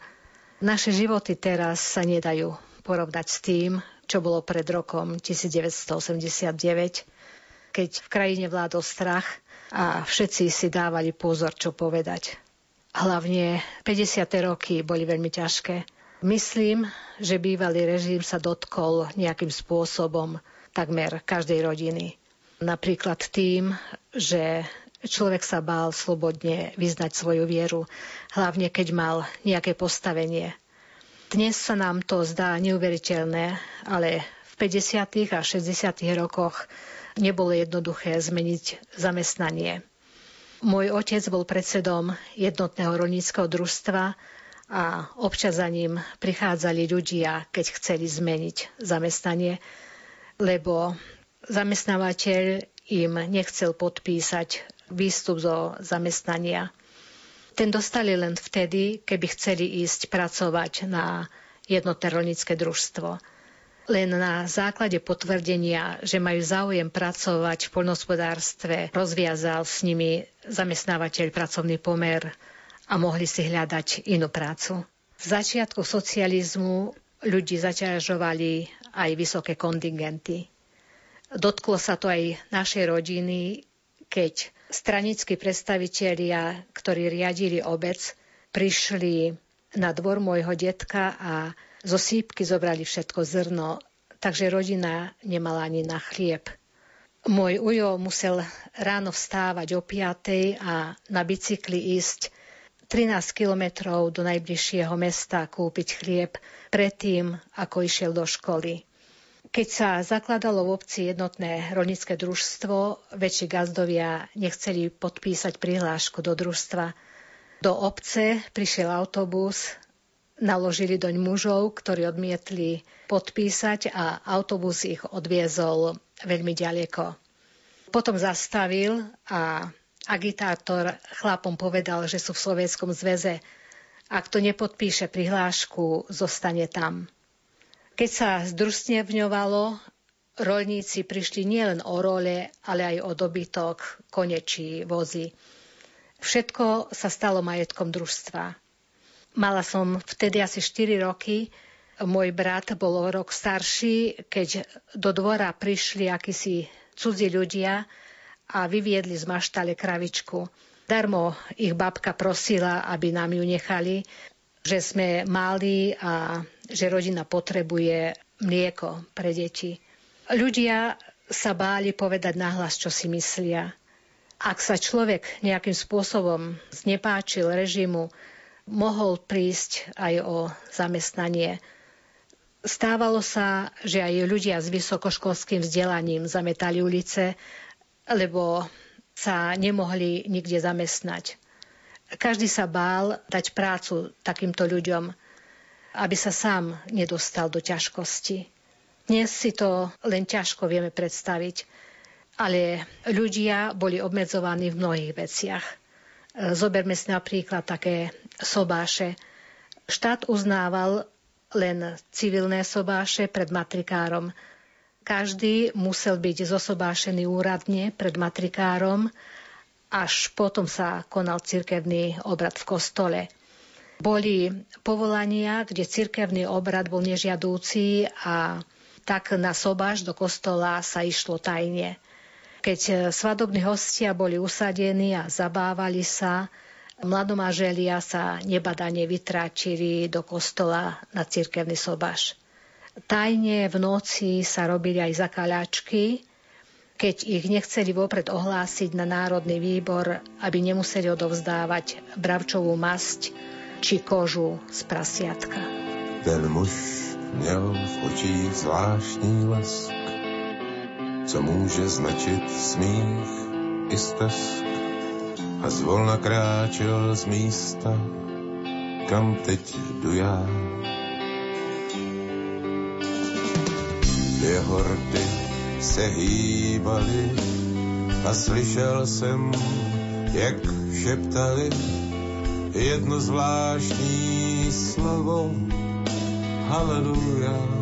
Naše životy teraz sa nedajú porovnať s tým, čo bolo pred rokom 1989, keď v krajine vládol strach a všetci si dávali pozor, čo povedať. Hlavne 50. roky boli veľmi ťažké. Myslím, že bývalý režim sa dotkol nejakým spôsobom takmer každej rodiny. Napríklad tým, že človek sa bál slobodne vyznať svoju vieru, hlavne keď mal nejaké postavenie. Dnes sa nám to zdá neuveriteľné, ale v 50. a 60. rokoch nebolo jednoduché zmeniť zamestnanie. Môj otec bol predsedom jednotného rolníckého družstva a občas za ním prichádzali ľudia, keď chceli zmeniť zamestnanie, lebo zamestnávateľ im nechcel podpísať výstup zo zamestnania. Ten dostali len vtedy, keby chceli ísť pracovať na jednotné rolnícke družstvo len na základe potvrdenia, že majú záujem pracovať v poľnohospodárstve, rozviazal s nimi zamestnávateľ pracovný pomer a mohli si hľadať inú prácu. V začiatku socializmu ľudí zaťažovali aj vysoké kontingenty. Dotklo sa to aj našej rodiny, keď stranickí predstavitelia, ktorí riadili obec, prišli na dvor môjho detka a zo sípky zobrali všetko zrno, takže rodina nemala ani na chlieb. Môj ujo musel ráno vstávať o 5 a na bicykli ísť 13 kilometrov do najbližšieho mesta kúpiť chlieb predtým, ako išiel do školy. Keď sa zakladalo v obci jednotné rolnícke družstvo, väčší gazdovia nechceli podpísať prihlášku do družstva. Do obce prišiel autobus naložili doň mužov, ktorí odmietli podpísať a autobus ich odviezol veľmi ďaleko. Potom zastavil a agitátor chlapom povedal, že sú v Sovietskom zväze. Ak to nepodpíše prihlášku, zostane tam. Keď sa zdrusnevňovalo, rolníci prišli nielen o role, ale aj o dobytok, kone či vozy. Všetko sa stalo majetkom družstva. Mala som vtedy asi 4 roky. Môj brat bol o rok starší, keď do dvora prišli akísi cudzí ľudia a vyviedli z maštale kravičku. Darmo ich babka prosila, aby nám ju nechali, že sme mali a že rodina potrebuje mlieko pre deti. Ľudia sa báli povedať nahlas, čo si myslia. Ak sa človek nejakým spôsobom znepáčil režimu, mohol prísť aj o zamestnanie. Stávalo sa, že aj ľudia s vysokoškolským vzdelaním zametali ulice, lebo sa nemohli nikde zamestnať. Každý sa bál dať prácu takýmto ľuďom, aby sa sám nedostal do ťažkosti. Dnes si to len ťažko vieme predstaviť, ale ľudia boli obmedzovaní v mnohých veciach. Zoberme si napríklad také sobáše. Štát uznával len civilné sobáše pred matrikárom. Každý musel byť zosobášený úradne pred matrikárom, až potom sa konal cirkevný obrad v kostole. Boli povolania, kde cirkevný obrad bol nežiadúci a tak na sobáš do kostola sa išlo tajne. Keď svadobní hostia boli usadení a zabávali sa, mladomáželia sa nebadane vytráčili do kostola na cirkevný sobaš. Tajne v noci sa robili aj zakaľačky, keď ich nechceli vopred ohlásiť na Národný výbor, aby nemuseli odovzdávať bravčovú masť či kožu z prasiatka. Ten muž měl v očích zvláštní lesk co může značit smích i stesk. A zvolna kráčel z místa, kam teď jdu já. Dvě hordy se hýbaly a slyšel jsem, jak šeptali jedno zvláštní slovo. Haleluja.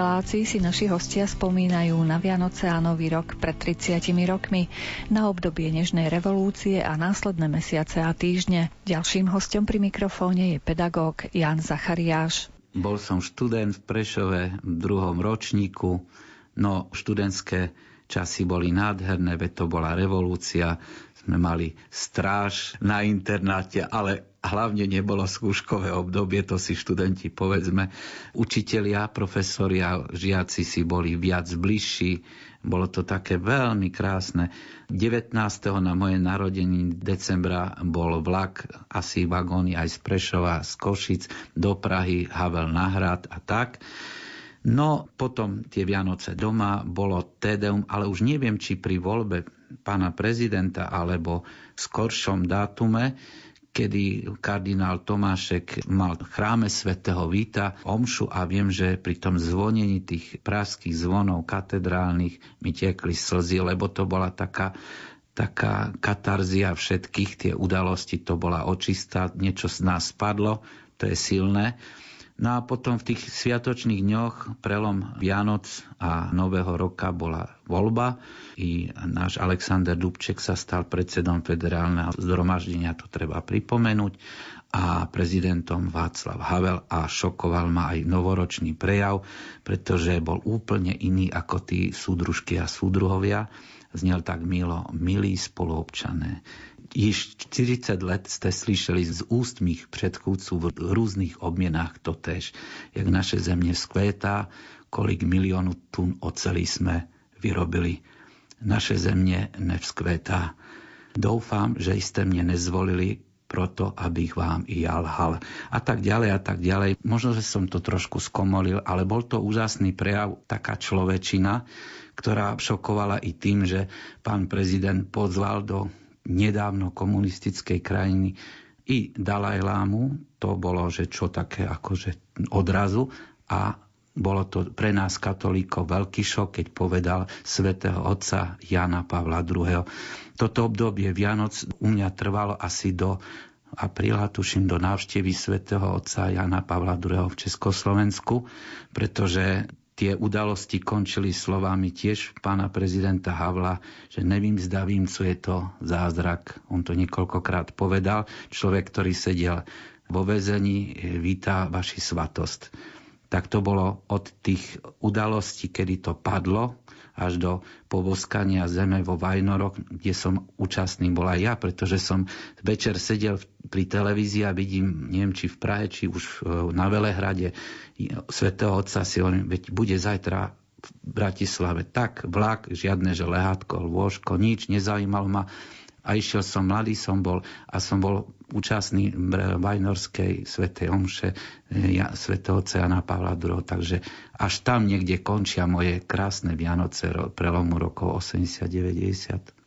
Relácii si naši hostia spomínajú na Vianoce a Nový rok pred 30 rokmi, na obdobie Nežnej revolúcie a následné mesiace a týždne. Ďalším hostom pri mikrofóne je pedagóg Jan Zachariáš. Bol som študent v Prešove v druhom ročníku, no študentské časy boli nádherné, veď to bola revolúcia. sme mali stráž na internáte, ale hlavne nebolo skúškové obdobie, to si študenti povedzme. Učitelia, profesori a žiaci si boli viac bližší, bolo to také veľmi krásne. 19. na moje narodení decembra bol vlak, asi vagóny aj z Prešova, z Košic do Prahy, Havel na hrad a tak. No potom tie Vianoce doma, bolo Tedeum, ale už neviem, či pri voľbe pána prezidenta alebo skoršom dátume kedy kardinál Tomášek mal v chráme svätého Víta omšu a viem, že pri tom zvonení tých praských zvonov katedrálnych mi tiekli slzy, lebo to bola taká taká katarzia všetkých, tie udalosti, to bola očistá, niečo z nás spadlo, to je silné. No a potom v tých sviatočných dňoch, prelom Vianoc a Nového roka bola voľba. I náš Alexander Dubček sa stal predsedom federálneho zhromaždenia, to treba pripomenúť a prezidentom Václav Havel a šokoval ma aj novoročný prejav, pretože bol úplne iný ako tí súdružky a súdruhovia. Znel tak milo, milí spoluobčané, Již 40 let ste slyšeli z úst mých předchůdců v různých obměnách totéž, jak naše země skvétá, kolik milionů tun oceli jsme vyrobili. Naše země nevzkvétá. Doufám, že jste mě nezvolili proto, abych vám i ja lhal. A tak ďalej a tak ďalej. Možno, že som to trošku skomolil, ale bol to úžasný prejav, taká človečina, ktorá šokovala i tým, že pán prezident pozval do nedávno komunistickej krajiny i Dalaj Lámu, to bolo, že čo také akože odrazu a bolo to pre nás katolíkov veľký šok, keď povedal svätého otca Jana Pavla II. Toto obdobie Vianoc u mňa trvalo asi do apríla, tuším, do návštevy svätého otca Jana Pavla II. v Československu, pretože tie udalosti končili slovami tiež pána prezidenta Havla, že nevím, zda vím, co je to zázrak. On to niekoľkokrát povedal. Človek, ktorý sedel vo väzení, víta vaši svatost. Tak to bolo od tých udalostí, kedy to padlo, až do povoskania zeme vo Vajnorok, kde som účastný bol aj ja, pretože som večer sedel pri televízii a vidím, neviem, či v Prahe, či už e, na Velehrade, svätého Otca si hovorím, veď bude zajtra v Bratislave tak vlak, žiadne, že lehátko, lôžko, nič, nezaujímalo ma. A išiel som, mladý som bol a som bol účastný Vajnorskej svetej omše e, ja, svätého Jana Pavla II. Takže až tam niekde končia moje krásne Vianoce prelomu rokov 80-90.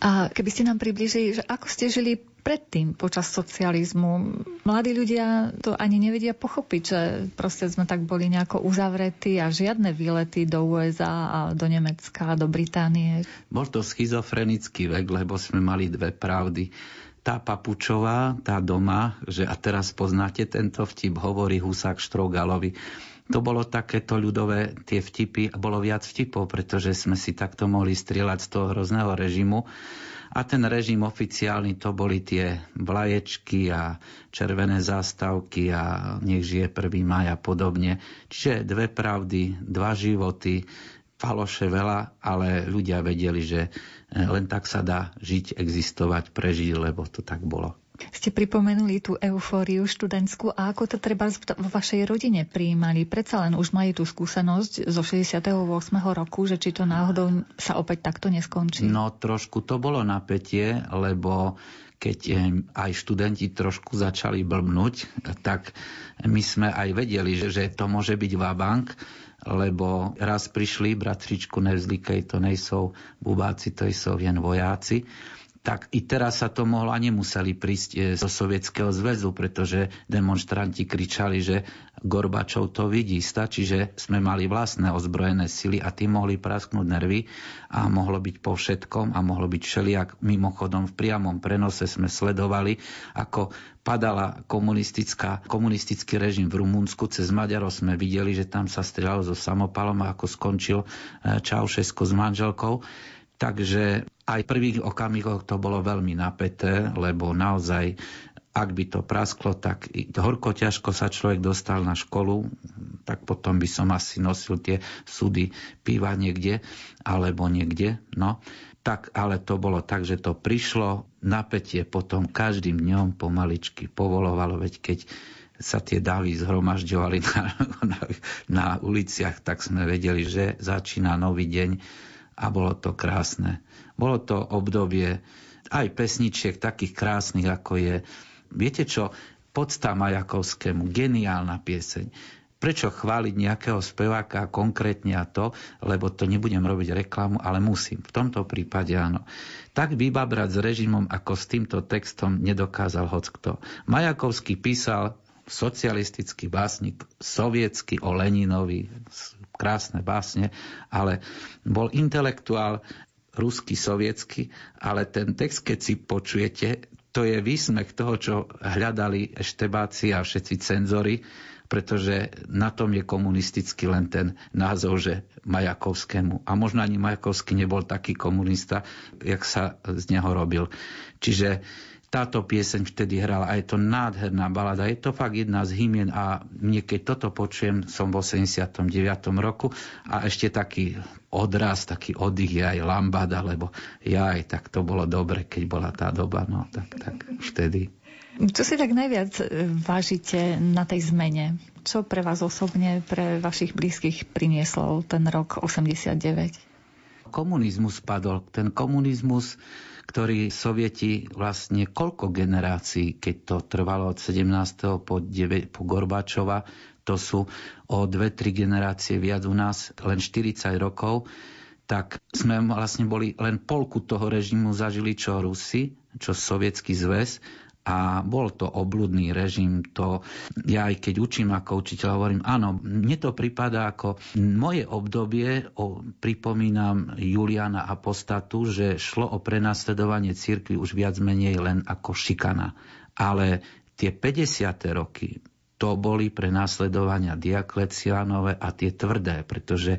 A keby ste nám približili, že ako ste žili predtým, počas socializmu. Mladí ľudia to ani nevedia pochopiť, že proste sme tak boli nejako uzavretí a žiadne výlety do USA a do Nemecka, do Británie. Bol to schizofrenický vek, lebo sme mali dve pravdy tá papučová, tá doma, že a teraz poznáte tento vtip, hovorí Husák Štrouгalovi. To bolo takéto ľudové tie vtipy a bolo viac vtipov, pretože sme si takto mohli strieľať z toho hrozného režimu a ten režim oficiálny to boli tie vlaječky a červené zástavky a nech žije 1. maj a podobne. Čiže dve pravdy, dva životy, faloše veľa, ale ľudia vedeli, že eh, len tak sa dá žiť, existovať, prežiť, lebo to tak bolo. Ste pripomenuli tú eufóriu študentskú a ako to treba vo vašej rodine prijímali? Predsa len už mali tú skúsenosť zo 68. roku, že či to náhodou sa opäť takto neskončí? No trošku to bolo napätie, lebo keď aj študenti trošku začali blbnúť, tak my sme aj vedeli, že, že to môže byť vabank, lebo raz prišli, bratřičku, nevzlikej, to nejsou bubáci, to sú jen vojáci tak i teraz sa to mohlo a nemuseli prísť e, zo Sovietskeho zväzu, pretože demonstranti kričali, že Gorbačov to vidí. Stačí, že sme mali vlastné ozbrojené sily a tým mohli prasknúť nervy a mohlo byť po všetkom a mohlo byť všelijak. Mimochodom v priamom prenose sme sledovali, ako padala komunistická, komunistický režim v Rumunsku. Cez Maďarov sme videli, že tam sa strieľalo so samopalom a ako skončil e, Čaušesko s manželkou. Takže aj prvých okamihoch to bolo veľmi napäté, lebo naozaj ak by to prasklo, tak horko ťažko sa človek dostal na školu, tak potom by som asi nosil tie súdy piva niekde alebo niekde. No. tak ale to bolo tak, že to prišlo, napätie potom každým dňom pomaličky povolovalo, veď keď sa tie davy zhromažďovali na, na, na uliciach, tak sme vedeli, že začína nový deň a bolo to krásne. Bolo to obdobie aj pesničiek takých krásnych, ako je, viete čo, podsta Majakovskému, geniálna pieseň. Prečo chváliť nejakého speváka konkrétne a to, lebo to nebudem robiť reklamu, ale musím. V tomto prípade áno. Tak vybabrať s režimom ako s týmto textom nedokázal hoc kto. Majakovský písal socialistický básnik, sovietsky o Leninovi, krásne básne, ale bol intelektuál ruský, sovietsky, ale ten text, keď si počujete, to je výsmech toho, čo hľadali eštebáci a všetci cenzory, pretože na tom je komunistický len ten názov, že Majakovskému. A možno ani Majakovský nebol taký komunista, jak sa z neho robil. Čiže táto pieseň vtedy hrala a je to nádherná balada. Je to fakt jedna z hymien a mne keď toto počujem, som v 89. roku a ešte taký odraz, taký oddych je aj lambada, lebo aj tak to bolo dobre, keď bola tá doba, no tak, tak vtedy. Čo si tak najviac e, vážite na tej zmene? Čo pre vás osobne, pre vašich blízkych priniesol ten rok 89? Komunizmus padol. Ten komunizmus, ktorý sovieti vlastne koľko generácií, keď to trvalo od 17. po, 9, po Gorbačova, to sú o dve, tri generácie viac u nás, len 40 rokov, tak sme vlastne boli len polku toho režimu zažili, čo Rusi, čo Sovietský zväz a bol to obludný režim. To ja aj keď učím ako učiteľ hovorím, áno, mne to prípada ako moje obdobie, o, pripomínam Juliana Apostatu, že šlo o prenasledovanie cirkvi už viac menej len ako šikana. Ale tie 50. roky, to boli pre následovania Diakleciánové a tie tvrdé, pretože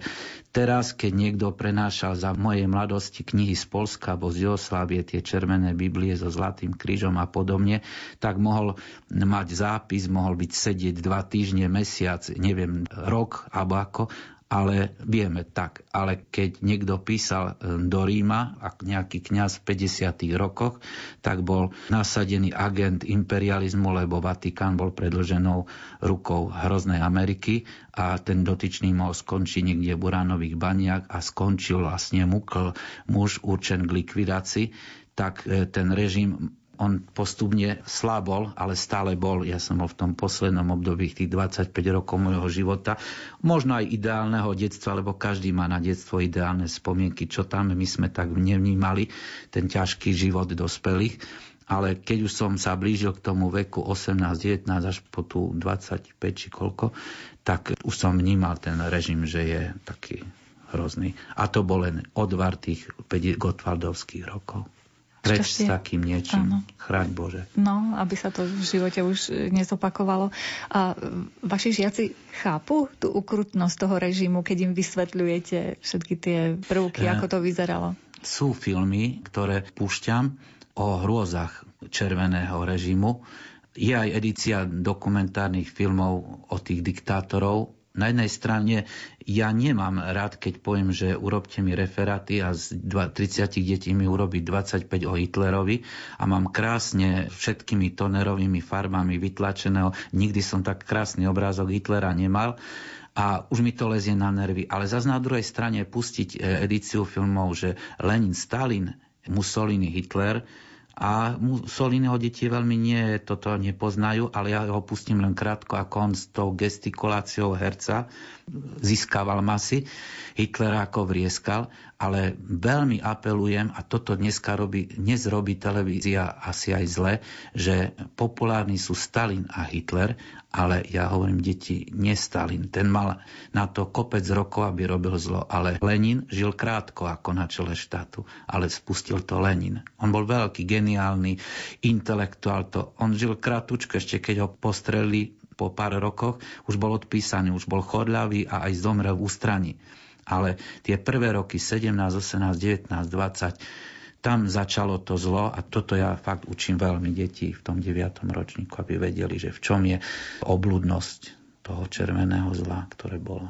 teraz, keď niekto prenášal za mojej mladosti knihy z Polska alebo z Jugoslávie, tie červené Biblie so zlatým krížom a podobne, tak mohol mať zápis, mohol byť sedieť dva týždne, mesiac, neviem, rok alebo ako ale vieme tak. Ale keď niekto písal e, do Ríma, ak nejaký kňaz v 50. rokoch, tak bol nasadený agent imperializmu, lebo Vatikán bol predlženou rukou hroznej Ameriky a ten dotyčný mohol skončiť niekde v uránových baniach a skončil vlastne mukl muž určen k likvidácii, tak e, ten režim on postupne slabol, ale stále bol. Ja som bol v tom poslednom období tých 25 rokov môjho života. Možno aj ideálneho detstva, lebo každý má na detstvo ideálne spomienky, čo tam my sme tak nevnímali, ten ťažký život dospelých. Ale keď už som sa blížil k tomu veku 18, 19 až po tú 25 či koľko, tak už som vnímal ten režim, že je taký hrozný. A to bol len odvar tých Gotwaldovských rokov. Preč s takým niečím. Áno. Chráň Bože. No, aby sa to v živote už nezopakovalo. A vaši žiaci chápu tú ukrutnosť toho režimu, keď im vysvetľujete všetky tie prvky, e, ako to vyzeralo? Sú filmy, ktoré púšťam o hrôzach červeného režimu. Je aj edícia dokumentárnych filmov o tých diktátorov, na jednej strane ja nemám rád, keď poviem, že urobte mi referáty a z 30 detí mi urobí 25 o Hitlerovi a mám krásne všetkými tonerovými farbami vytlačeného. Nikdy som tak krásny obrázok Hitlera nemal a už mi to lezie na nervy. Ale zase na druhej strane pustiť e, edíciu filmov, že Lenin, Stalin, Mussolini, Hitler, a Mussoliniho deti veľmi nie, toto nepoznajú, ale ja ho pustím len krátko, ako on s tou gestikuláciou herca získaval masy, Hitler ako vrieskal, ale veľmi apelujem, a toto dneska robí, dnes robí televízia asi aj zle, že populárni sú Stalin a Hitler ale ja hovorím, deti, nie Stalin. Ten mal na to kopec rokov, aby robil zlo, ale Lenin žil krátko ako na čele štátu, ale spustil to Lenin. On bol veľký, geniálny intelektuál, to on žil krátko, ešte keď ho postreli po pár rokoch, už bol odpísaný, už bol chodľavý a aj zomrel v ústraní. Ale tie prvé roky, 17, 18, 19, 20, tam začalo to zlo a toto ja fakt učím veľmi detí v tom 9. ročníku, aby vedeli, že v čom je obludnosť toho červeného zla, ktoré bolo.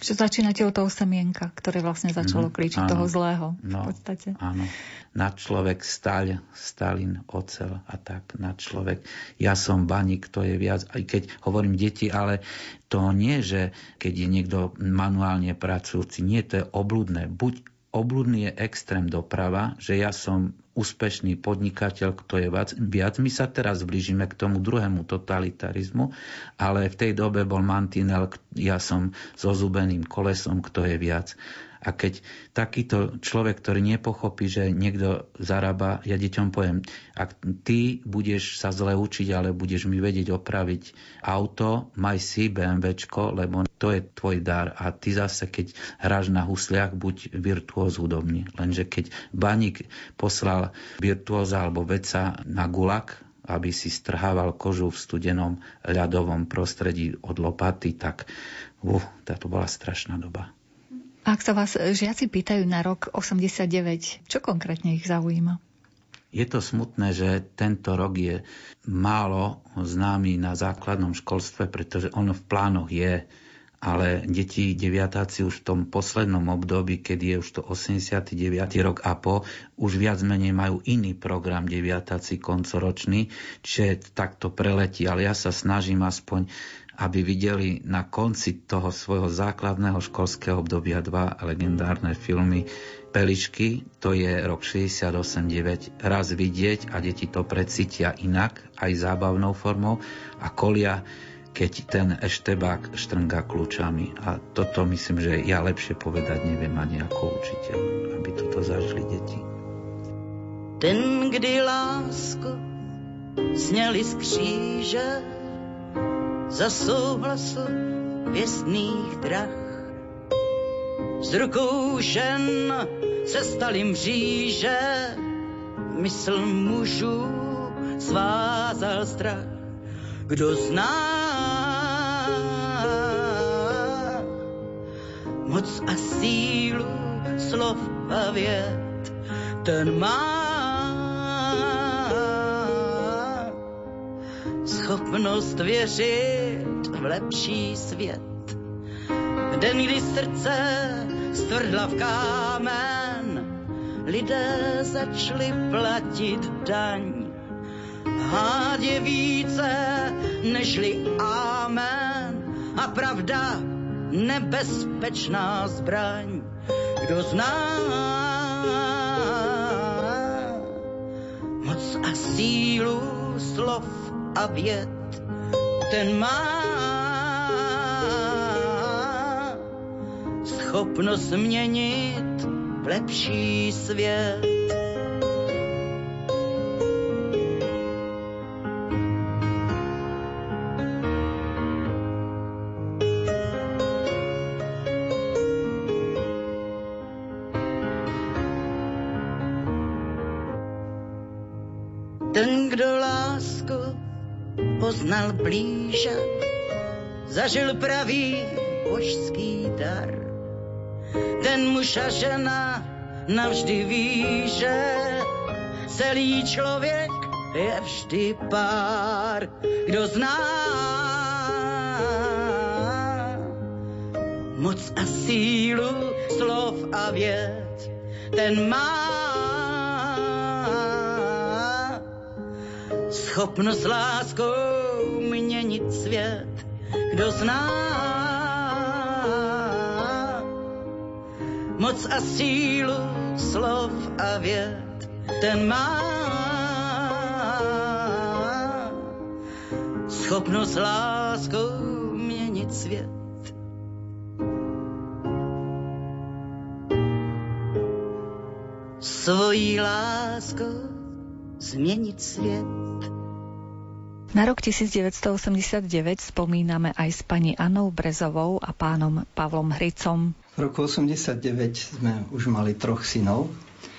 Že začínate od toho semienka, ktoré vlastne začalo mm, klíčiť áno, toho zlého no, v podstate. Áno. Na človek stáľ, Stalin, ocel a tak. Na človek. Ja som baník, to je viac. Aj keď hovorím deti, ale to nie, že keď je niekto manuálne pracujúci, nie, to je obludné. Buď obludný je extrém doprava, že ja som úspešný podnikateľ, kto je viac. My sa teraz blížime k tomu druhému totalitarizmu, ale v tej dobe bol mantinel, ja som so zubeným kolesom, kto je viac. A keď takýto človek, ktorý nepochopí, že niekto zarába, ja deťom poviem, ak ty budeš sa zle učiť, ale budeš mi vedieť opraviť auto, maj si BMWčko, lebo to je tvoj dar. A ty zase, keď hráš na husliach, buď virtuóz hudobný. Lenže keď baník poslal virtuóza alebo veca na gulak, aby si strhával kožu v studenom ľadovom prostredí od lopaty, tak uh, to bola strašná doba. Ak sa vás žiaci pýtajú na rok 89, čo konkrétne ich zaujíma? Je to smutné, že tento rok je málo známy na základnom školstve, pretože ono v plánoch je, ale deti deviatáci už v tom poslednom období, keď je už to 89. rok a po, už viac menej majú iný program deviatáci koncoročný, čiže takto preletí, ale ja sa snažím aspoň aby videli na konci toho svojho základného školského obdobia dva legendárne filmy Pelišky, to je rok 68-9, raz vidieť a deti to precítia inak, aj zábavnou formou a kolia, keď ten eštebák štrnga kľúčami. A toto myslím, že ja lepšie povedať neviem ani ako učiteľ, aby toto zažili deti. Ten, kdy lásko sněli z kříže, za souhlasu věstných drah. S rukou žen se stali mříže, mysl mužů svázal strach. Kdo zná moc a sílu slov a vět, ten má schopnost věřit v lepší svět. V den, kdy srdce stvrdla v kámen, lidé začali platit daň. Hád je více nežli amen a pravda nebezpečná zbraň. Kdo zná moc a sílu slov a věd, ten má schopnost změnit v lepší svět. Blíže, zažil pravý božský dar. Ten muž a žena navždy ví, že celý člověk je vždy pár. Kdo zná moc a sílu slov a věd, ten má schopnost láskou měnit svět, kdo zná moc a sílu slov a věd, ten má schopnost láskou měnit svět. Svojí láskou změnit svět. Na rok 1989 spomíname aj s pani Anou Brezovou a pánom Pavlom Hricom. V roku 89 sme už mali troch synov.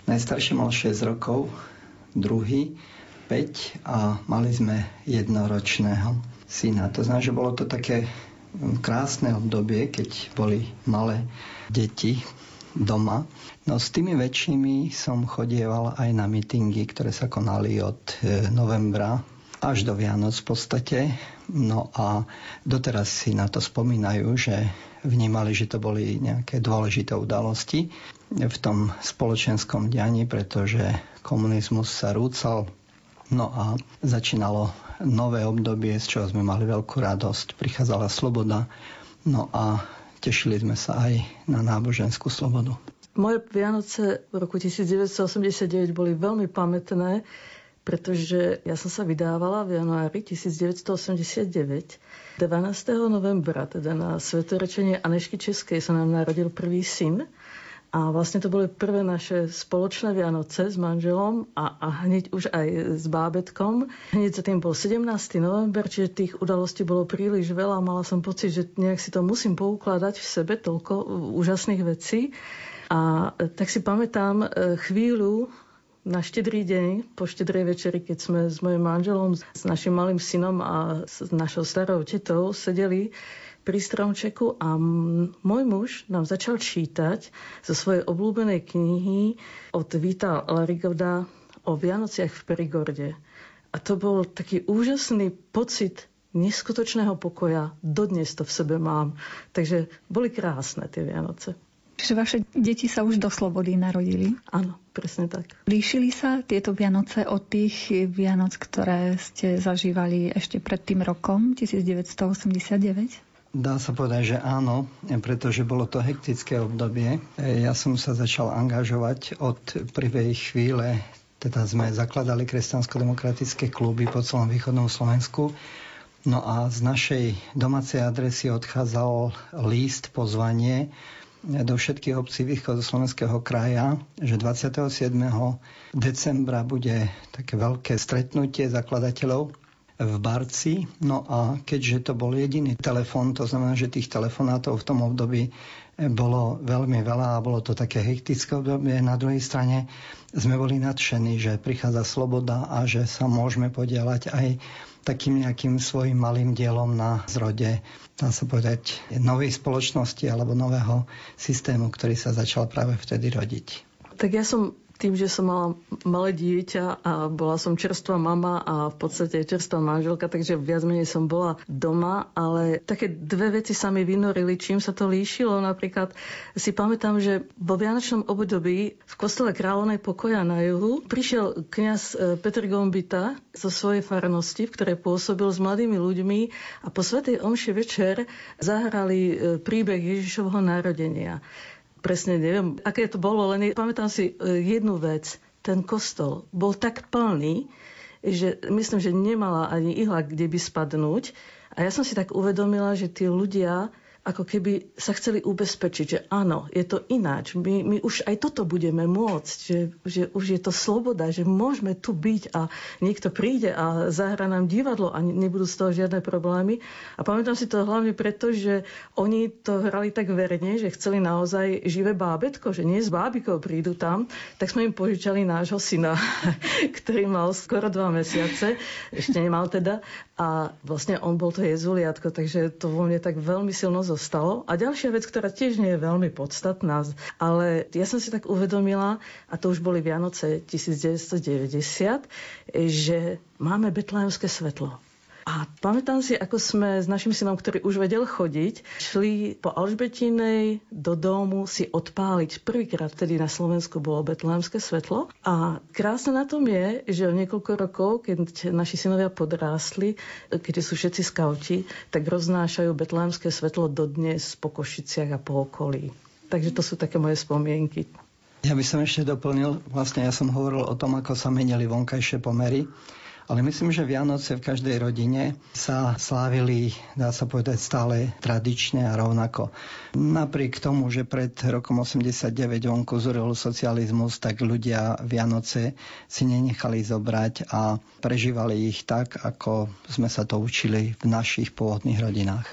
Najstarší mal 6 rokov, druhý 5 a mali sme jednoročného syna. To znamená, že bolo to také krásne obdobie, keď boli malé deti doma. No s tými väčšími som chodieval aj na mítingy, ktoré sa konali od e, novembra až do Vianoc v podstate. No a doteraz si na to spomínajú, že vnímali, že to boli nejaké dôležité udalosti v tom spoločenskom dianí, pretože komunizmus sa rúcal, no a začínalo nové obdobie, z čoho sme mali veľkú radosť. Prichádzala sloboda, no a tešili sme sa aj na náboženskú slobodu. Moje Vianoce v roku 1989 boli veľmi pamätné, pretože ja som sa vydávala v januári 1989. 12. novembra, teda na svetorečenie Anešky Českej sa nám narodil prvý syn. A vlastne to boli prvé naše spoločné Vianoce s manželom a, a hneď už aj s bábetkom. Hneď za tým bol 17. november, čiže tých udalostí bolo príliš veľa. Mala som pocit, že nejak si to musím poukladať v sebe, toľko úžasných vecí. A tak si pamätám e, chvíľu, na štedrý deň, po štedrej večeri, keď sme s mojim manželom, s našim malým synom a s našou starou tetou sedeli pri stromčeku a môj muž nám začal čítať zo svojej obľúbenej knihy od Vita Larigoda o Vianociach v Perigorde. A to bol taký úžasný pocit neskutočného pokoja. Dodnes to v sebe mám. Takže boli krásne tie Vianoce. Čiže vaše deti sa už do slobody narodili? Áno, presne tak. Líšili sa tieto Vianoce od tých Vianoc, ktoré ste zažívali ešte pred tým rokom 1989? Dá sa povedať, že áno, pretože bolo to hektické obdobie. Ja som sa začal angažovať od prvej chvíle, teda sme zakladali kresťansko-demokratické kluby po celom východnom Slovensku. No a z našej domácej adresy odchádzal líst, pozvanie do všetkých obcí východoslovenského kraja, že 27. decembra bude také veľké stretnutie zakladateľov v Barci. No a keďže to bol jediný telefon, to znamená, že tých telefonátov v tom období bolo veľmi veľa a bolo to také hektické obdobie. Na druhej strane sme boli nadšení, že prichádza sloboda a že sa môžeme podielať aj takým nejakým svojim malým dielom na zrode, dá sa povedať, novej spoločnosti alebo nového systému, ktorý sa začal práve vtedy rodiť. Tak ja som tým, že som mala malé dieťa a bola som čerstvá mama a v podstate čerstvá manželka, takže viac menej som bola doma, ale také dve veci sa mi vynorili, čím sa to líšilo. Napríklad si pamätám, že vo Vianočnom období v kostole Kráľovnej pokoja na juhu prišiel kňaz e, Petr Gombita zo svojej farnosti, v ktorej pôsobil s mladými ľuďmi a po Svetej Omši večer zahrali e, príbeh Ježišovho narodenia presne neviem, aké to bolo, len pamätám si e, jednu vec. Ten kostol bol tak plný, že myslím, že nemala ani ihla kde by spadnúť. A ja som si tak uvedomila, že tí ľudia ako keby sa chceli ubezpečiť, že áno, je to ináč. My, my už aj toto budeme môcť, že, že už je to sloboda, že môžeme tu byť a niekto príde a zahra nám divadlo a nebudú z toho žiadne problémy. A pamätám si to hlavne preto, že oni to hrali tak verne, že chceli naozaj živé bábetko, že nie s bábikou prídu tam, tak sme im požičali nášho syna, ktorý mal skoro dva mesiace, ešte nemal teda, a vlastne on bol to jezuliatko, takže to vo mne tak veľmi silno zostalo. A ďalšia vec, ktorá tiež nie je veľmi podstatná, ale ja som si tak uvedomila, a to už boli Vianoce 1990, že máme betlehemské svetlo. A pamätám si, ako sme s našim synom, ktorý už vedel chodiť, šli po Alžbetinej do domu si odpáliť. Prvýkrát vtedy na Slovensku bolo betlémske svetlo. A krásne na tom je, že o niekoľko rokov, keď naši synovia podrástli, keď sú všetci skauti, tak roznášajú betlémske svetlo dodnes po Košiciach a po okolí. Takže to sú také moje spomienky. Ja by som ešte doplnil, vlastne ja som hovoril o tom, ako sa menili vonkajšie pomery. Ale myslím, že Vianoce v každej rodine sa slávili, dá sa povedať, stále tradične a rovnako. Napriek tomu, že pred rokom 89 vonku zuril socializmus, tak ľudia Vianoce si nenechali zobrať a prežívali ich tak, ako sme sa to učili v našich pôvodných rodinách.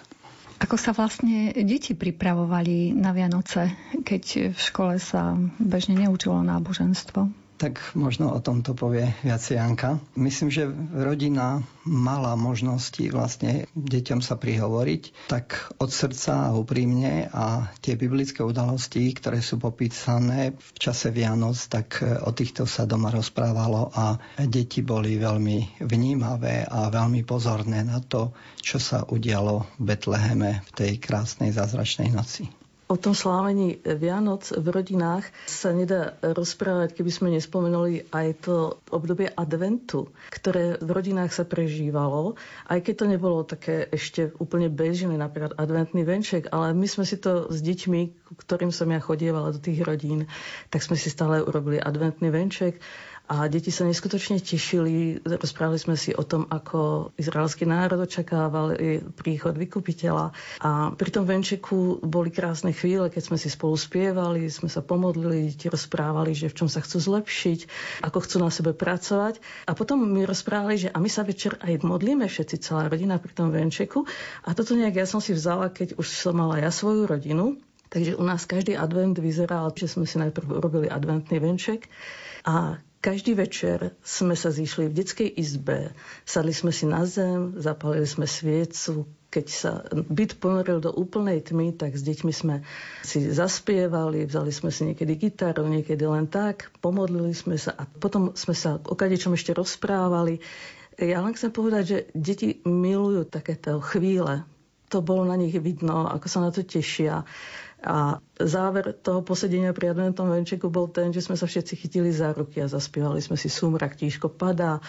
Ako sa vlastne deti pripravovali na Vianoce, keď v škole sa bežne neučilo náboženstvo? Tak možno o tomto povie viacej Janka. Myslím, že rodina mala možnosti vlastne deťom sa prihovoriť tak od srdca a úprimne a tie biblické udalosti, ktoré sú popísané v čase Vianoc, tak o týchto sa doma rozprávalo a deti boli veľmi vnímavé a veľmi pozorné na to, čo sa udialo v Betleheme v tej krásnej zázračnej noci. O tom slávení Vianoc v rodinách sa nedá rozprávať, keby sme nespomenuli aj to obdobie adventu, ktoré v rodinách sa prežívalo, aj keď to nebolo také ešte úplne bežné, napríklad adventný venček, ale my sme si to s deťmi, ktorým som ja chodievala do tých rodín, tak sme si stále urobili adventný venček a deti sa neskutočne tešili. Rozprávali sme si o tom, ako izraelský národ očakával príchod vykupiteľa. A pri tom venčeku boli krásne chvíle, keď sme si spolu spievali, sme sa pomodlili, deti rozprávali, že v čom sa chcú zlepšiť, ako chcú na sebe pracovať. A potom mi rozprávali, že a my sa večer aj modlíme všetci, celá rodina pri tom venčeku. A toto nejak ja som si vzala, keď už som mala ja svoju rodinu. Takže u nás každý advent vyzeral, že sme si najprv urobili adventný venček a každý večer sme sa zišli v detskej izbe, sadli sme si na zem, zapalili sme sviecu, keď sa byt ponoril do úplnej tmy, tak s deťmi sme si zaspievali, vzali sme si niekedy gitaru, niekedy len tak, pomodlili sme sa a potom sme sa o kadečom ešte rozprávali. Ja len chcem povedať, že deti milujú takéto chvíle. To bolo na nich vidno, ako sa na to tešia. A záver toho posedenia pri adventnom venčeku bol ten, že sme sa všetci chytili za ruky a zaspievali sme si Sumrak, tíško padá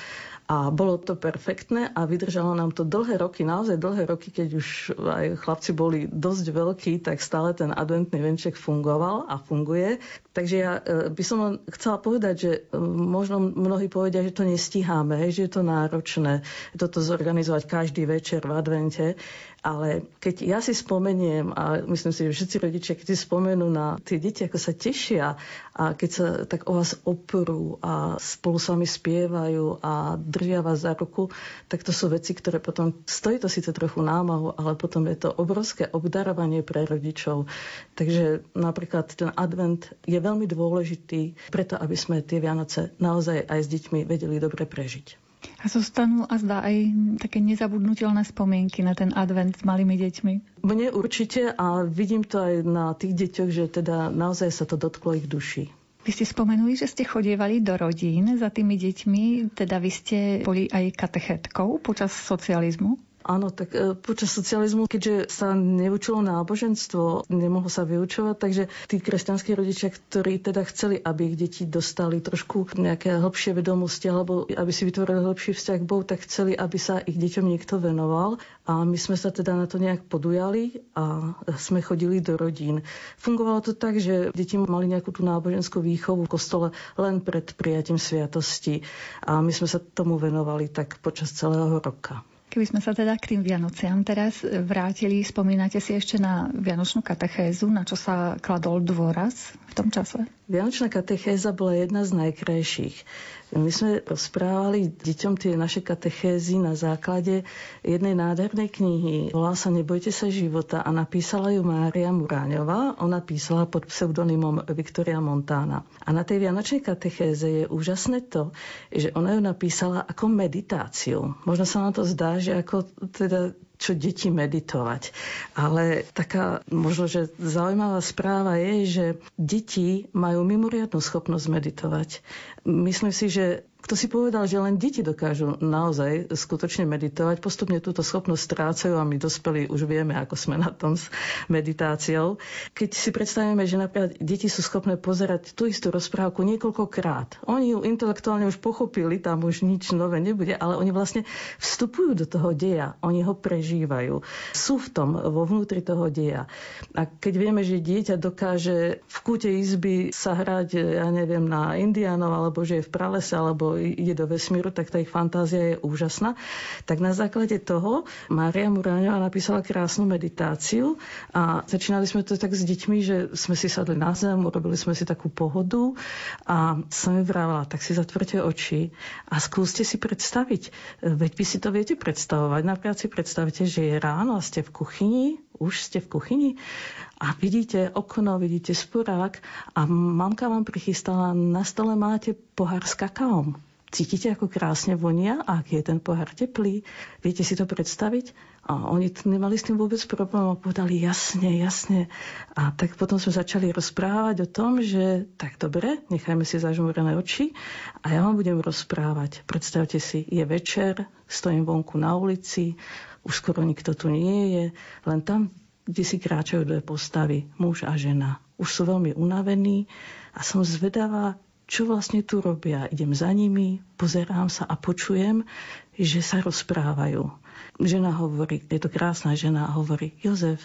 a bolo to perfektné a vydržalo nám to dlhé roky, naozaj dlhé roky, keď už aj chlapci boli dosť veľkí, tak stále ten adventný venček fungoval a funguje. Takže ja e, by som chcela povedať, že e, možno mnohí povedia, že to nestíháme, že je to náročné toto zorganizovať každý večer v advente. Ale keď ja si spomeniem, a myslím si, že všetci rodičia, keď si spomenú na tie deti, ako sa tešia a keď sa tak o vás oprú a spolu s vami spievajú a držia vás za ruku, tak to sú veci, ktoré potom, stojí to síce trochu námahu, ale potom je to obrovské obdarovanie pre rodičov. Takže napríklad ten advent je veľmi dôležitý preto, aby sme tie Vianoce naozaj aj s deťmi vedeli dobre prežiť. A zostanú a zdá aj také nezabudnutelné spomienky na ten advent s malými deťmi? Mne určite a vidím to aj na tých deťoch, že teda naozaj sa to dotklo ich duši. Vy ste spomenuli, že ste chodievali do rodín za tými deťmi, teda vy ste boli aj katechetkou počas socializmu? Áno, tak e, počas socializmu, keďže sa neučilo náboženstvo, nemohlo sa vyučovať, takže tí kresťanskí rodičia, ktorí teda chceli, aby ich deti dostali trošku nejaké hlbšie vedomosti, alebo aby si vytvorili hlbší vzťah k Bohu, tak chceli, aby sa ich deťom niekto venoval. A my sme sa teda na to nejak podujali a sme chodili do rodín. Fungovalo to tak, že deti mali nejakú tú náboženskú výchovu v kostole len pred prijatím sviatosti a my sme sa tomu venovali tak počas celého roka. Keby sme sa teda k tým Vianociam teraz vrátili, spomínate si ešte na Vianočnú katechézu, na čo sa kladol dôraz v tom čase? Vianočná katechéza bola jedna z najkrajších. My sme rozprávali deťom tie naše katechézy na základe jednej nádhernej knihy. Volá sa Nebojte sa života a napísala ju Mária Muráňová. Ona písala pod pseudonymom Viktoria Montana. A na tej vianočnej katechéze je úžasné to, že ona ju napísala ako meditáciu. Možno sa nám to zdá, že ako teda čo deti meditovať. Ale taká možno, že zaujímavá správa je, že deti majú mimoriadnú schopnosť meditovať. Myslím si, že kto si povedal, že len deti dokážu naozaj skutočne meditovať, postupne túto schopnosť strácajú a my dospelí už vieme, ako sme na tom s meditáciou. Keď si predstavíme, že napríklad deti sú schopné pozerať tú istú rozprávku niekoľkokrát. Oni ju intelektuálne už pochopili, tam už nič nové nebude, ale oni vlastne vstupujú do toho deja, oni ho prežívajú. Sú v tom, vo vnútri toho deja. A keď vieme, že dieťa dokáže v kúte izby sa hrať, ja neviem, na indiánov, alebo že je v pralese, alebo ide do vesmíru, tak tá ich fantázia je úžasná. Tak na základe toho Mária Muráňová napísala krásnu meditáciu a začínali sme to tak s deťmi, že sme si sadli na zem, urobili sme si takú pohodu a som mi vravela, tak si zatvrte oči a skúste si predstaviť, veď vy si to viete predstavovať. Napríklad si predstavte, že je ráno a ste v kuchyni, už ste v kuchyni a vidíte okno, vidíte spurák a mamka vám prichystala, na stole máte pohár s kakaom. Cítite, ako krásne vonia a je ten pohár teplý? Viete si to predstaviť? A oni nemali s tým vôbec problém a povedali jasne, jasne. A tak potom sme začali rozprávať o tom, že tak dobre, nechajme si zažmúrené oči a ja vám budem rozprávať. Predstavte si, je večer, stojím vonku na ulici, už skoro nikto tu nie je, len tam, kde si kráčajú dve postavy, muž a žena. Už sú veľmi unavení a som zvedavá, čo vlastne tu robia. Idem za nimi, pozerám sa a počujem, že sa rozprávajú. Žena hovorí, je to krásna žena a hovorí, Jozef,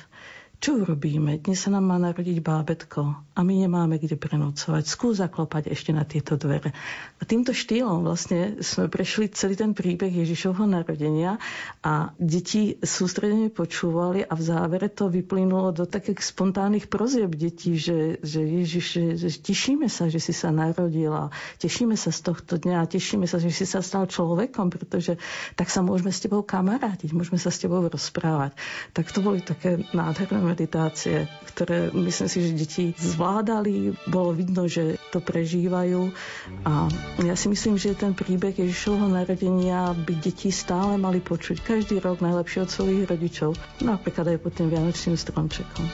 čo urobíme? Dnes sa nám má narodiť bábetko a my nemáme kde prenocovať. Skús zaklopať ešte na tieto dvere. A týmto štýlom vlastne sme prešli celý ten príbeh Ježišovho narodenia a deti sústredene počúvali a v závere to vyplynulo do takých spontánnych prozieb detí, že, že Ježiš, že, že tešíme sa, že si sa narodila, tešíme sa z tohto dňa, tešíme sa, že si sa stal človekom, pretože tak sa môžeme s tebou kamarátiť, môžeme sa s tebou rozprávať. Tak to boli také nádherné meditácie, ktoré myslím si, že deti zvládali. Bolo vidno, že to prežívajú. A ja si myslím, že ten príbeh Ježišovho narodenia by deti stále mali počuť každý rok najlepšie od svojich rodičov. Napríklad aj pod tým Vianočným stromčekom.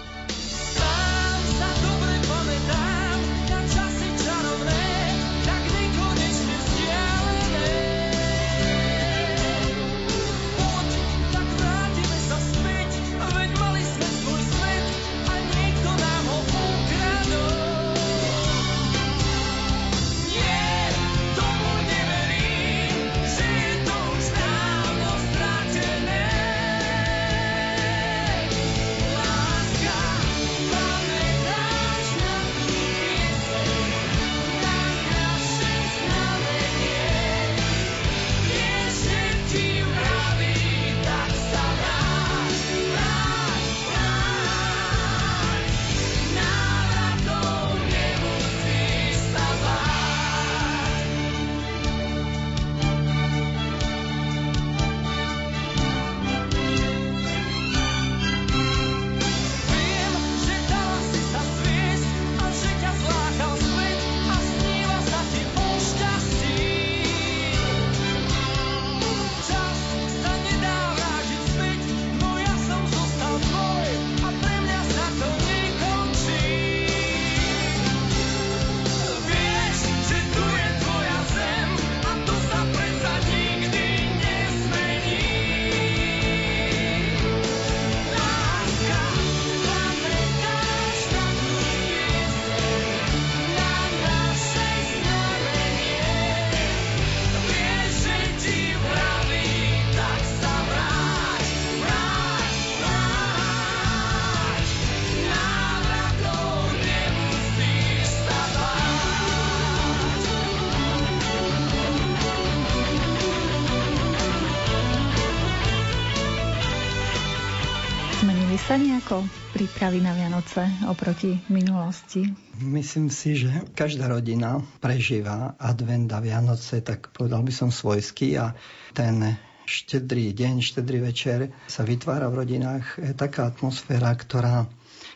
Prípravy na Vianoce oproti minulosti? Myslím si, že každá rodina prežíva advent a Vianoce, tak povedal by som svojsky a ten štedrý deň, štedrý večer sa vytvára v rodinách taká atmosféra, ktorá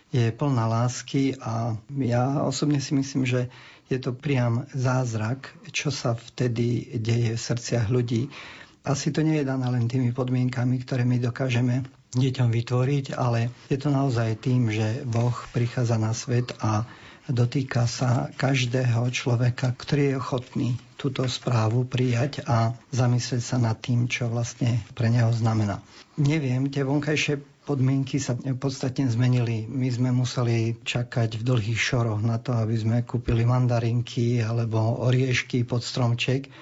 je plná lásky a ja osobne si myslím, že je to priam zázrak, čo sa vtedy deje v srdciach ľudí. Asi to nie je dané len tými podmienkami, ktoré my dokážeme deťom vytvoriť, ale je to naozaj tým, že Boh prichádza na svet a dotýka sa každého človeka, ktorý je ochotný túto správu prijať a zamyslieť sa nad tým, čo vlastne pre neho znamená. Neviem, tie vonkajšie podmienky sa podstatne zmenili. My sme museli čakať v dlhých šoroch na to, aby sme kúpili mandarinky alebo oriešky pod stromček.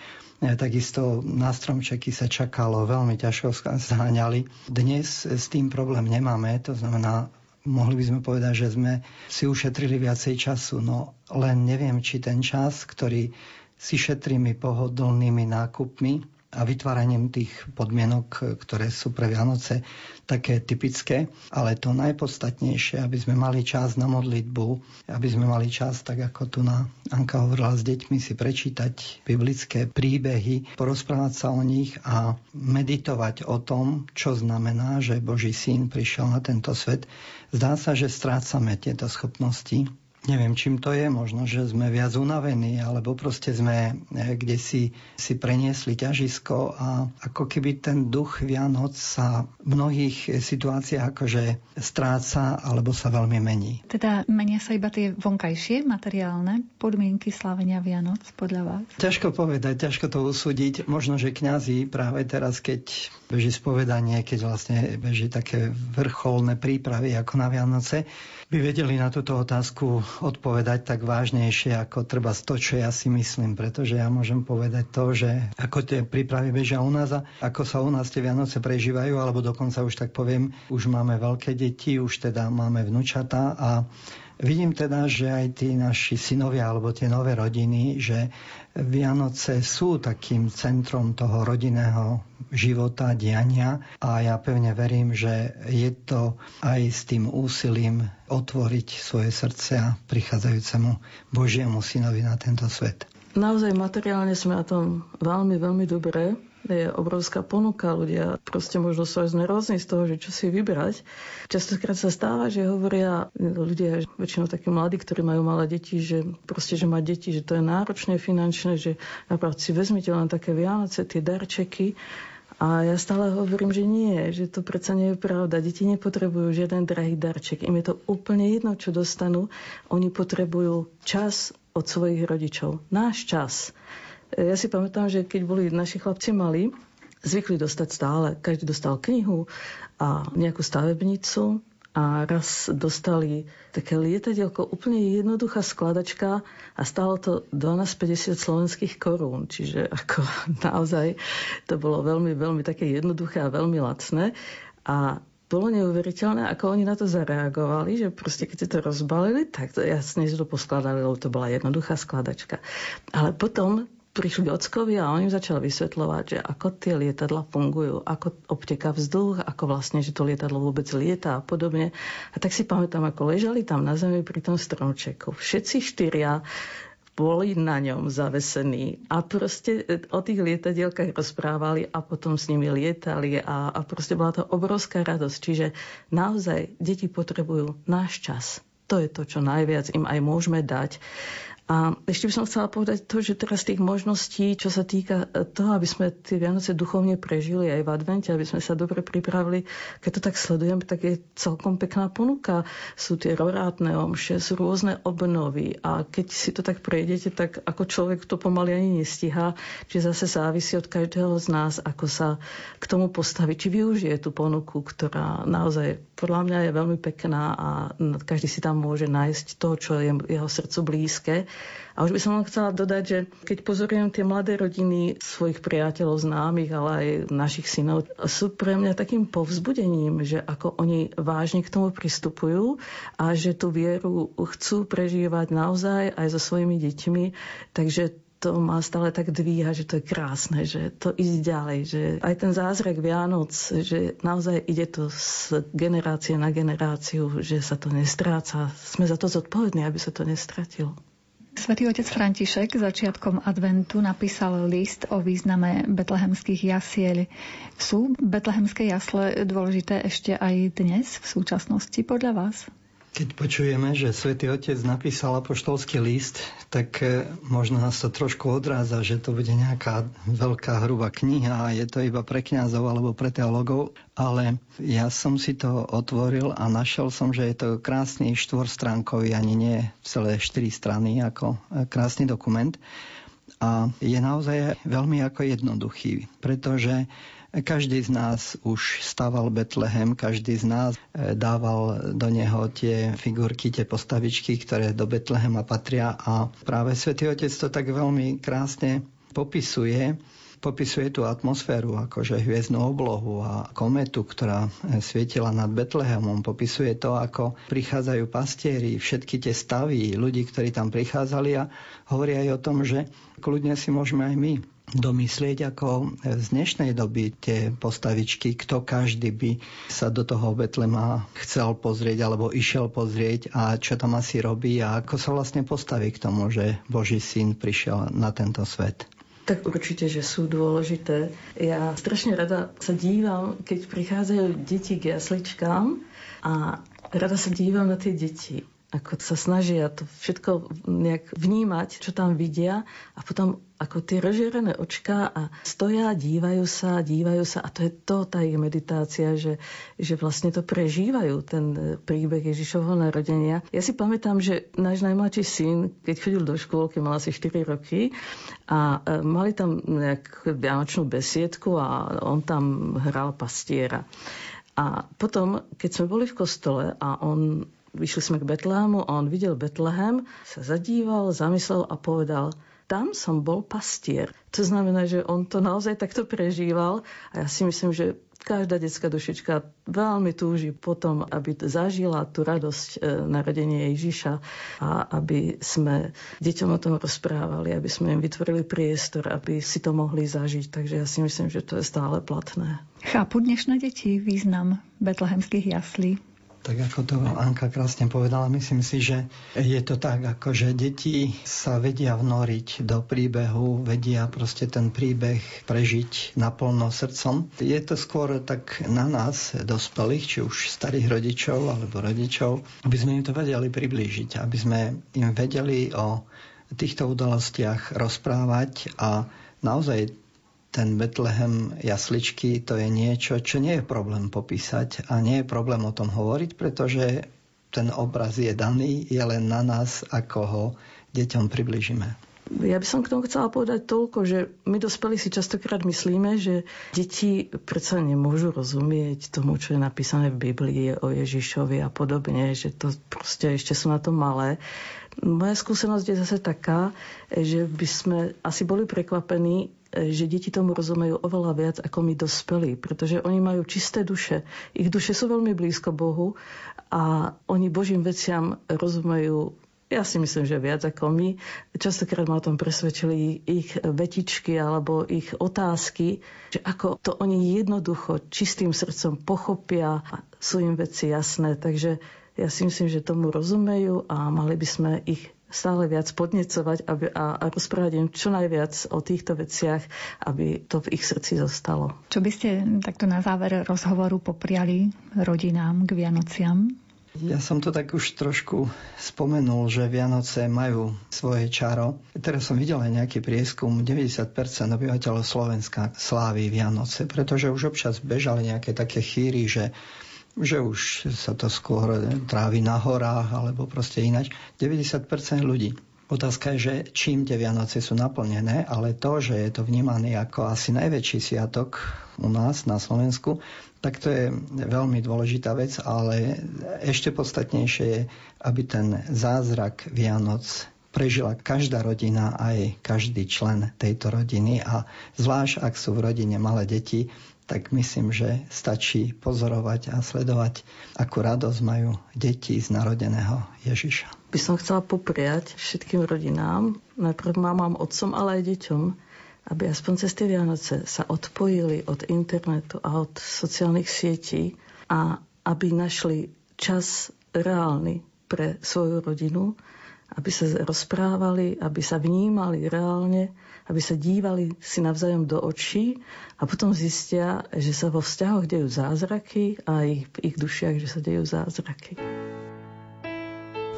E, takisto na stromčeky sa čakalo, veľmi ťažko zháňali. Dnes s tým problém nemáme, to znamená, mohli by sme povedať, že sme si ušetrili viacej času, no len neviem, či ten čas, ktorý si šetrými pohodlnými nákupmi, a vytváraním tých podmienok, ktoré sú pre Vianoce také typické, ale to najpodstatnejšie, aby sme mali čas na modlitbu, aby sme mali čas, tak ako tu na Anka hovorila s deťmi, si prečítať biblické príbehy, porozprávať sa o nich a meditovať o tom, čo znamená, že Boží syn prišiel na tento svet. Zdá sa, že strácame tieto schopnosti Neviem, čím to je, možno, že sme viac unavení, alebo proste sme eh, kde si, si preniesli ťažisko a ako keby ten duch Vianoc sa v mnohých situáciách akože stráca alebo sa veľmi mení. Teda menia sa iba tie vonkajšie materiálne podmienky slávenia Vianoc podľa vás? Ťažko povedať, ťažko to usúdiť. Možno, že kňazi práve teraz, keď beží spovedanie, keď vlastne beží také vrcholné prípravy ako na Vianoce, by vedeli na túto otázku odpovedať tak vážnejšie ako treba to, čo ja si myslím, pretože ja môžem povedať to, že ako tie prípravy bežia u nás a ako sa u nás tie Vianoce prežívajú, alebo dokonca už tak poviem, už máme veľké deti, už teda máme vnúčata a Vidím teda, že aj tí naši synovia alebo tie nové rodiny, že Vianoce sú takým centrom toho rodinného života, diania a ja pevne verím, že je to aj s tým úsilím otvoriť svoje srdce prichádzajúcemu Božiemu synovi na tento svet. Naozaj materiálne sme na tom veľmi, veľmi dobré je obrovská ponuka, ľudia proste možno sú aj znervózni z toho, že čo si vybrať. Častokrát sa stáva, že hovoria ľudia, väčšinou takí mladí, ktorí majú malé deti, že proste, že mať deti, že to je náročné finančné, že napríklad si vezmite len také Vianoce, tie darčeky, a ja stále hovorím, že nie, že to predsa nie je pravda. Deti nepotrebujú žiaden drahý darček. Im je to úplne jedno, čo dostanú. Oni potrebujú čas od svojich rodičov. Náš čas. Ja si pamätám, že keď boli naši chlapci malí, zvykli dostať stále. Každý dostal knihu a nejakú stavebnicu a raz dostali také lietadielko, úplne jednoduchá skladačka a stalo to 12,50 slovenských korún, čiže ako naozaj to bolo veľmi, veľmi také jednoduché a veľmi lacné. A bolo neuveriteľné, ako oni na to zareagovali, že proste keď si to rozbalili, tak to jasne že to poskladali, lebo to bola jednoduchá skladačka. Ale potom prišli ockovi a on im začal vysvetľovať, že ako tie lietadla fungujú, ako obteká vzduch, ako vlastne, že to lietadlo vôbec lieta a podobne. A tak si pamätám, ako ležali tam na zemi pri tom stromčeku. Všetci štyria boli na ňom zavesení a proste o tých lietadielkách rozprávali a potom s nimi lietali a, a proste bola to obrovská radosť. Čiže naozaj deti potrebujú náš čas. To je to, čo najviac im aj môžeme dať. A ešte by som chcela povedať to, že teraz tých možností, čo sa týka e, toho, aby sme tie Vianoce duchovne prežili aj v advente, aby sme sa dobre pripravili, keď to tak sledujem, tak je celkom pekná ponuka. Sú tie rorátne omše, sú rôzne obnovy a keď si to tak prejdete, tak ako človek to pomaly ani nestíha, či zase závisí od každého z nás, ako sa k tomu postaví, či využije tú ponuku, ktorá naozaj podľa mňa je veľmi pekná a každý si tam môže nájsť to, čo je jeho srdcu blízke. A už by som len chcela dodať, že keď pozorujem tie mladé rodiny svojich priateľov, známych, ale aj našich synov, sú pre mňa takým povzbudením, že ako oni vážne k tomu pristupujú a že tú vieru chcú prežívať naozaj aj so svojimi deťmi. Takže to ma stále tak dvíha, že to je krásne, že to ide ďalej, že aj ten zázrak Vianoc, že naozaj ide to z generácie na generáciu, že sa to nestráca. Sme za to zodpovední, aby sa to nestratilo. Svetý otec František začiatkom adventu napísal list o význame betlehemských jasiel. Sú betlehemské jasle dôležité ešte aj dnes v súčasnosti podľa vás? Keď počujeme, že svätý Otec napísal apoštolský list, tak e, možno nás to trošku odráza, že to bude nejaká veľká hrubá kniha a je to iba pre kňazov alebo pre teologov, ale ja som si to otvoril a našiel som, že je to krásny štvorstránkový, ani nie celé štyri strany, ako e, krásny dokument. A je naozaj veľmi ako jednoduchý, pretože každý z nás už stával Betlehem, každý z nás e, dával do neho tie figurky, tie postavičky, ktoré do Betlehema patria a práve Svetý Otec to tak veľmi krásne popisuje popisuje tú atmosféru, akože hviezdnu oblohu a kometu, ktorá e, svietila nad Betlehemom. Popisuje to, ako prichádzajú pastieri, všetky tie stavy ľudí, ktorí tam prichádzali a hovorí aj o tom, že kľudne si môžeme aj my domyslieť, ako z dnešnej doby tie postavičky, kto každý by sa do toho Betlema chcel pozrieť alebo išiel pozrieť a čo tam asi robí a ako sa vlastne postaví k tomu, že Boží syn prišiel na tento svet. Tak určite, že sú dôležité. Ja strašne rada sa dívam, keď prichádzajú deti k jasličkám a rada sa dívam na tie deti ako sa snažia to všetko nejak vnímať, čo tam vidia a potom ako tie rozžierené očka a stoja, dívajú sa, dívajú sa a to je to, tá ich meditácia, že, že vlastne to prežívajú, ten príbeh Ježišovho narodenia. Ja si pamätám, že náš najmladší syn, keď chodil do škôlky, mal asi 4 roky a e, mali tam nejakú vianočnú besiedku a on tam hral pastiera. A potom, keď sme boli v kostole a on Vyšli sme k Betlému a on videl Betlehem, sa zadíval, zamyslel a povedal, tam som bol pastier. To znamená, že on to naozaj takto prežíval a ja si myslím, že každá detská dušička veľmi túži potom, aby zažila tú radosť e, narodenia Ježiša a aby sme deťom o tom rozprávali, aby sme im vytvorili priestor, aby si to mohli zažiť. Takže ja si myslím, že to je stále platné. Chápu dnešné deti význam betlehemských jaslí? Tak ako to Anka krásne povedala, myslím si, že je to tak, ako že deti sa vedia vnoriť do príbehu, vedia proste ten príbeh prežiť naplno srdcom. Je to skôr tak na nás, dospelých, či už starých rodičov alebo rodičov, aby sme im to vedeli priblížiť, aby sme im vedeli o týchto udalostiach rozprávať a naozaj ten Betlehem jasličky to je niečo, čo nie je problém popísať a nie je problém o tom hovoriť, pretože ten obraz je daný, je len na nás, ako ho deťom približíme. Ja by som k tomu chcela povedať toľko, že my dospelí si častokrát myslíme, že deti predsa nemôžu rozumieť tomu, čo je napísané v Biblii o Ježišovi a podobne, že to proste ešte sú na to malé. Moja skúsenosť je zase taká, že by sme asi boli prekvapení, že deti tomu rozumejú oveľa viac ako my dospelí, pretože oni majú čisté duše. Ich duše sú veľmi blízko Bohu a oni Božím veciam rozumejú ja si myslím, že viac ako my. Častokrát ma o tom presvedčili ich vetičky alebo ich otázky, že ako to oni jednoducho čistým srdcom pochopia a sú im veci jasné. Takže ja si myslím, že tomu rozumejú a mali by sme ich stále viac podnecovať aby, a, a rozprávať im čo najviac o týchto veciach, aby to v ich srdci zostalo. Čo by ste takto na záver rozhovoru popriali rodinám k Vianociam? Ja som to tak už trošku spomenul, že Vianoce majú svoje čaro. Teraz som videl aj nejaký prieskum, 90% obyvateľov Slovenska slávi Vianoce, pretože už občas bežali nejaké také chýry, že že už sa to skôr trávi na horách alebo proste ináč. 90% ľudí. Otázka je, že čím tie Vianoce sú naplnené, ale to, že je to vnímaný ako asi najväčší sviatok u nás na Slovensku, tak to je veľmi dôležitá vec, ale ešte podstatnejšie je, aby ten zázrak Vianoc prežila každá rodina, aj každý člen tejto rodiny a zvlášť, ak sú v rodine malé deti, tak myslím, že stačí pozorovať a sledovať, akú radosť majú deti z narodeného Ježiša. By som chcela popriať všetkým rodinám, najprv mamám, otcom, ale aj deťom, aby aspoň cez tie Vianoce sa odpojili od internetu a od sociálnych sietí a aby našli čas reálny pre svoju rodinu, aby sa rozprávali, aby sa vnímali reálne aby sa dívali si navzájom do očí a potom zistia, že sa vo vzťahoch dejú zázraky a ich, v ich dušiach, že sa dejú zázraky.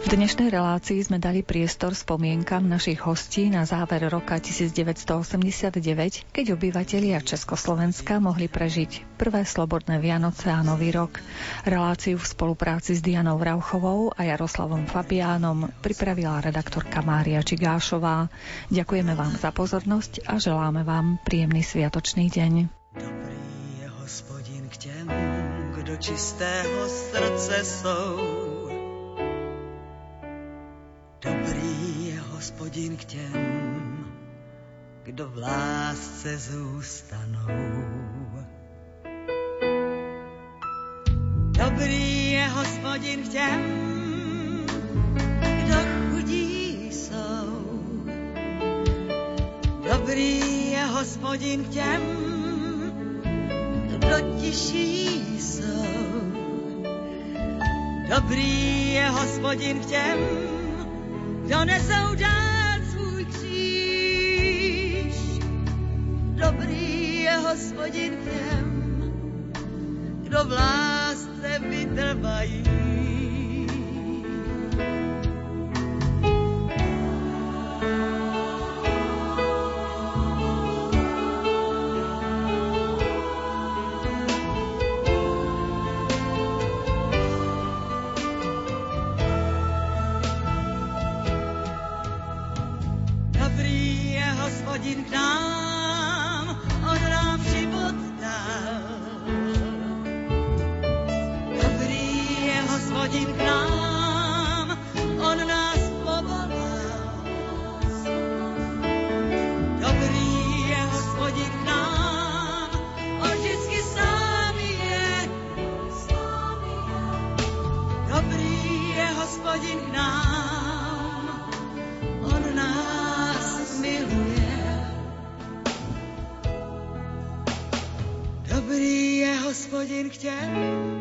V dnešnej relácii sme dali priestor spomienkam našich hostí na záver roka 1989, keď obyvatelia Československa mohli prežiť prvé slobodné Vianoce a Nový rok. Reláciu v spolupráci s Dianou Rauchovou a Jaroslavom Fabiánom pripravila redaktorka Mária Čigášová. Ďakujeme vám za pozornosť a želáme vám príjemný sviatočný deň. Dobrý je hospodin k těm, kdo čistého srdce jsou Dobrý je hospodin k těm, kdo v lásce zůstanou. Dobrý je hospodin k těm, kdo chudí jsou. Dobrý je hospodin k těm, kdo tiší jsou. Dobrý je hospodin k těm, kdo nesou dát svůj kříž. Dobrý je hospodin těm, kdo v lásce vytrvají. hodin chtěl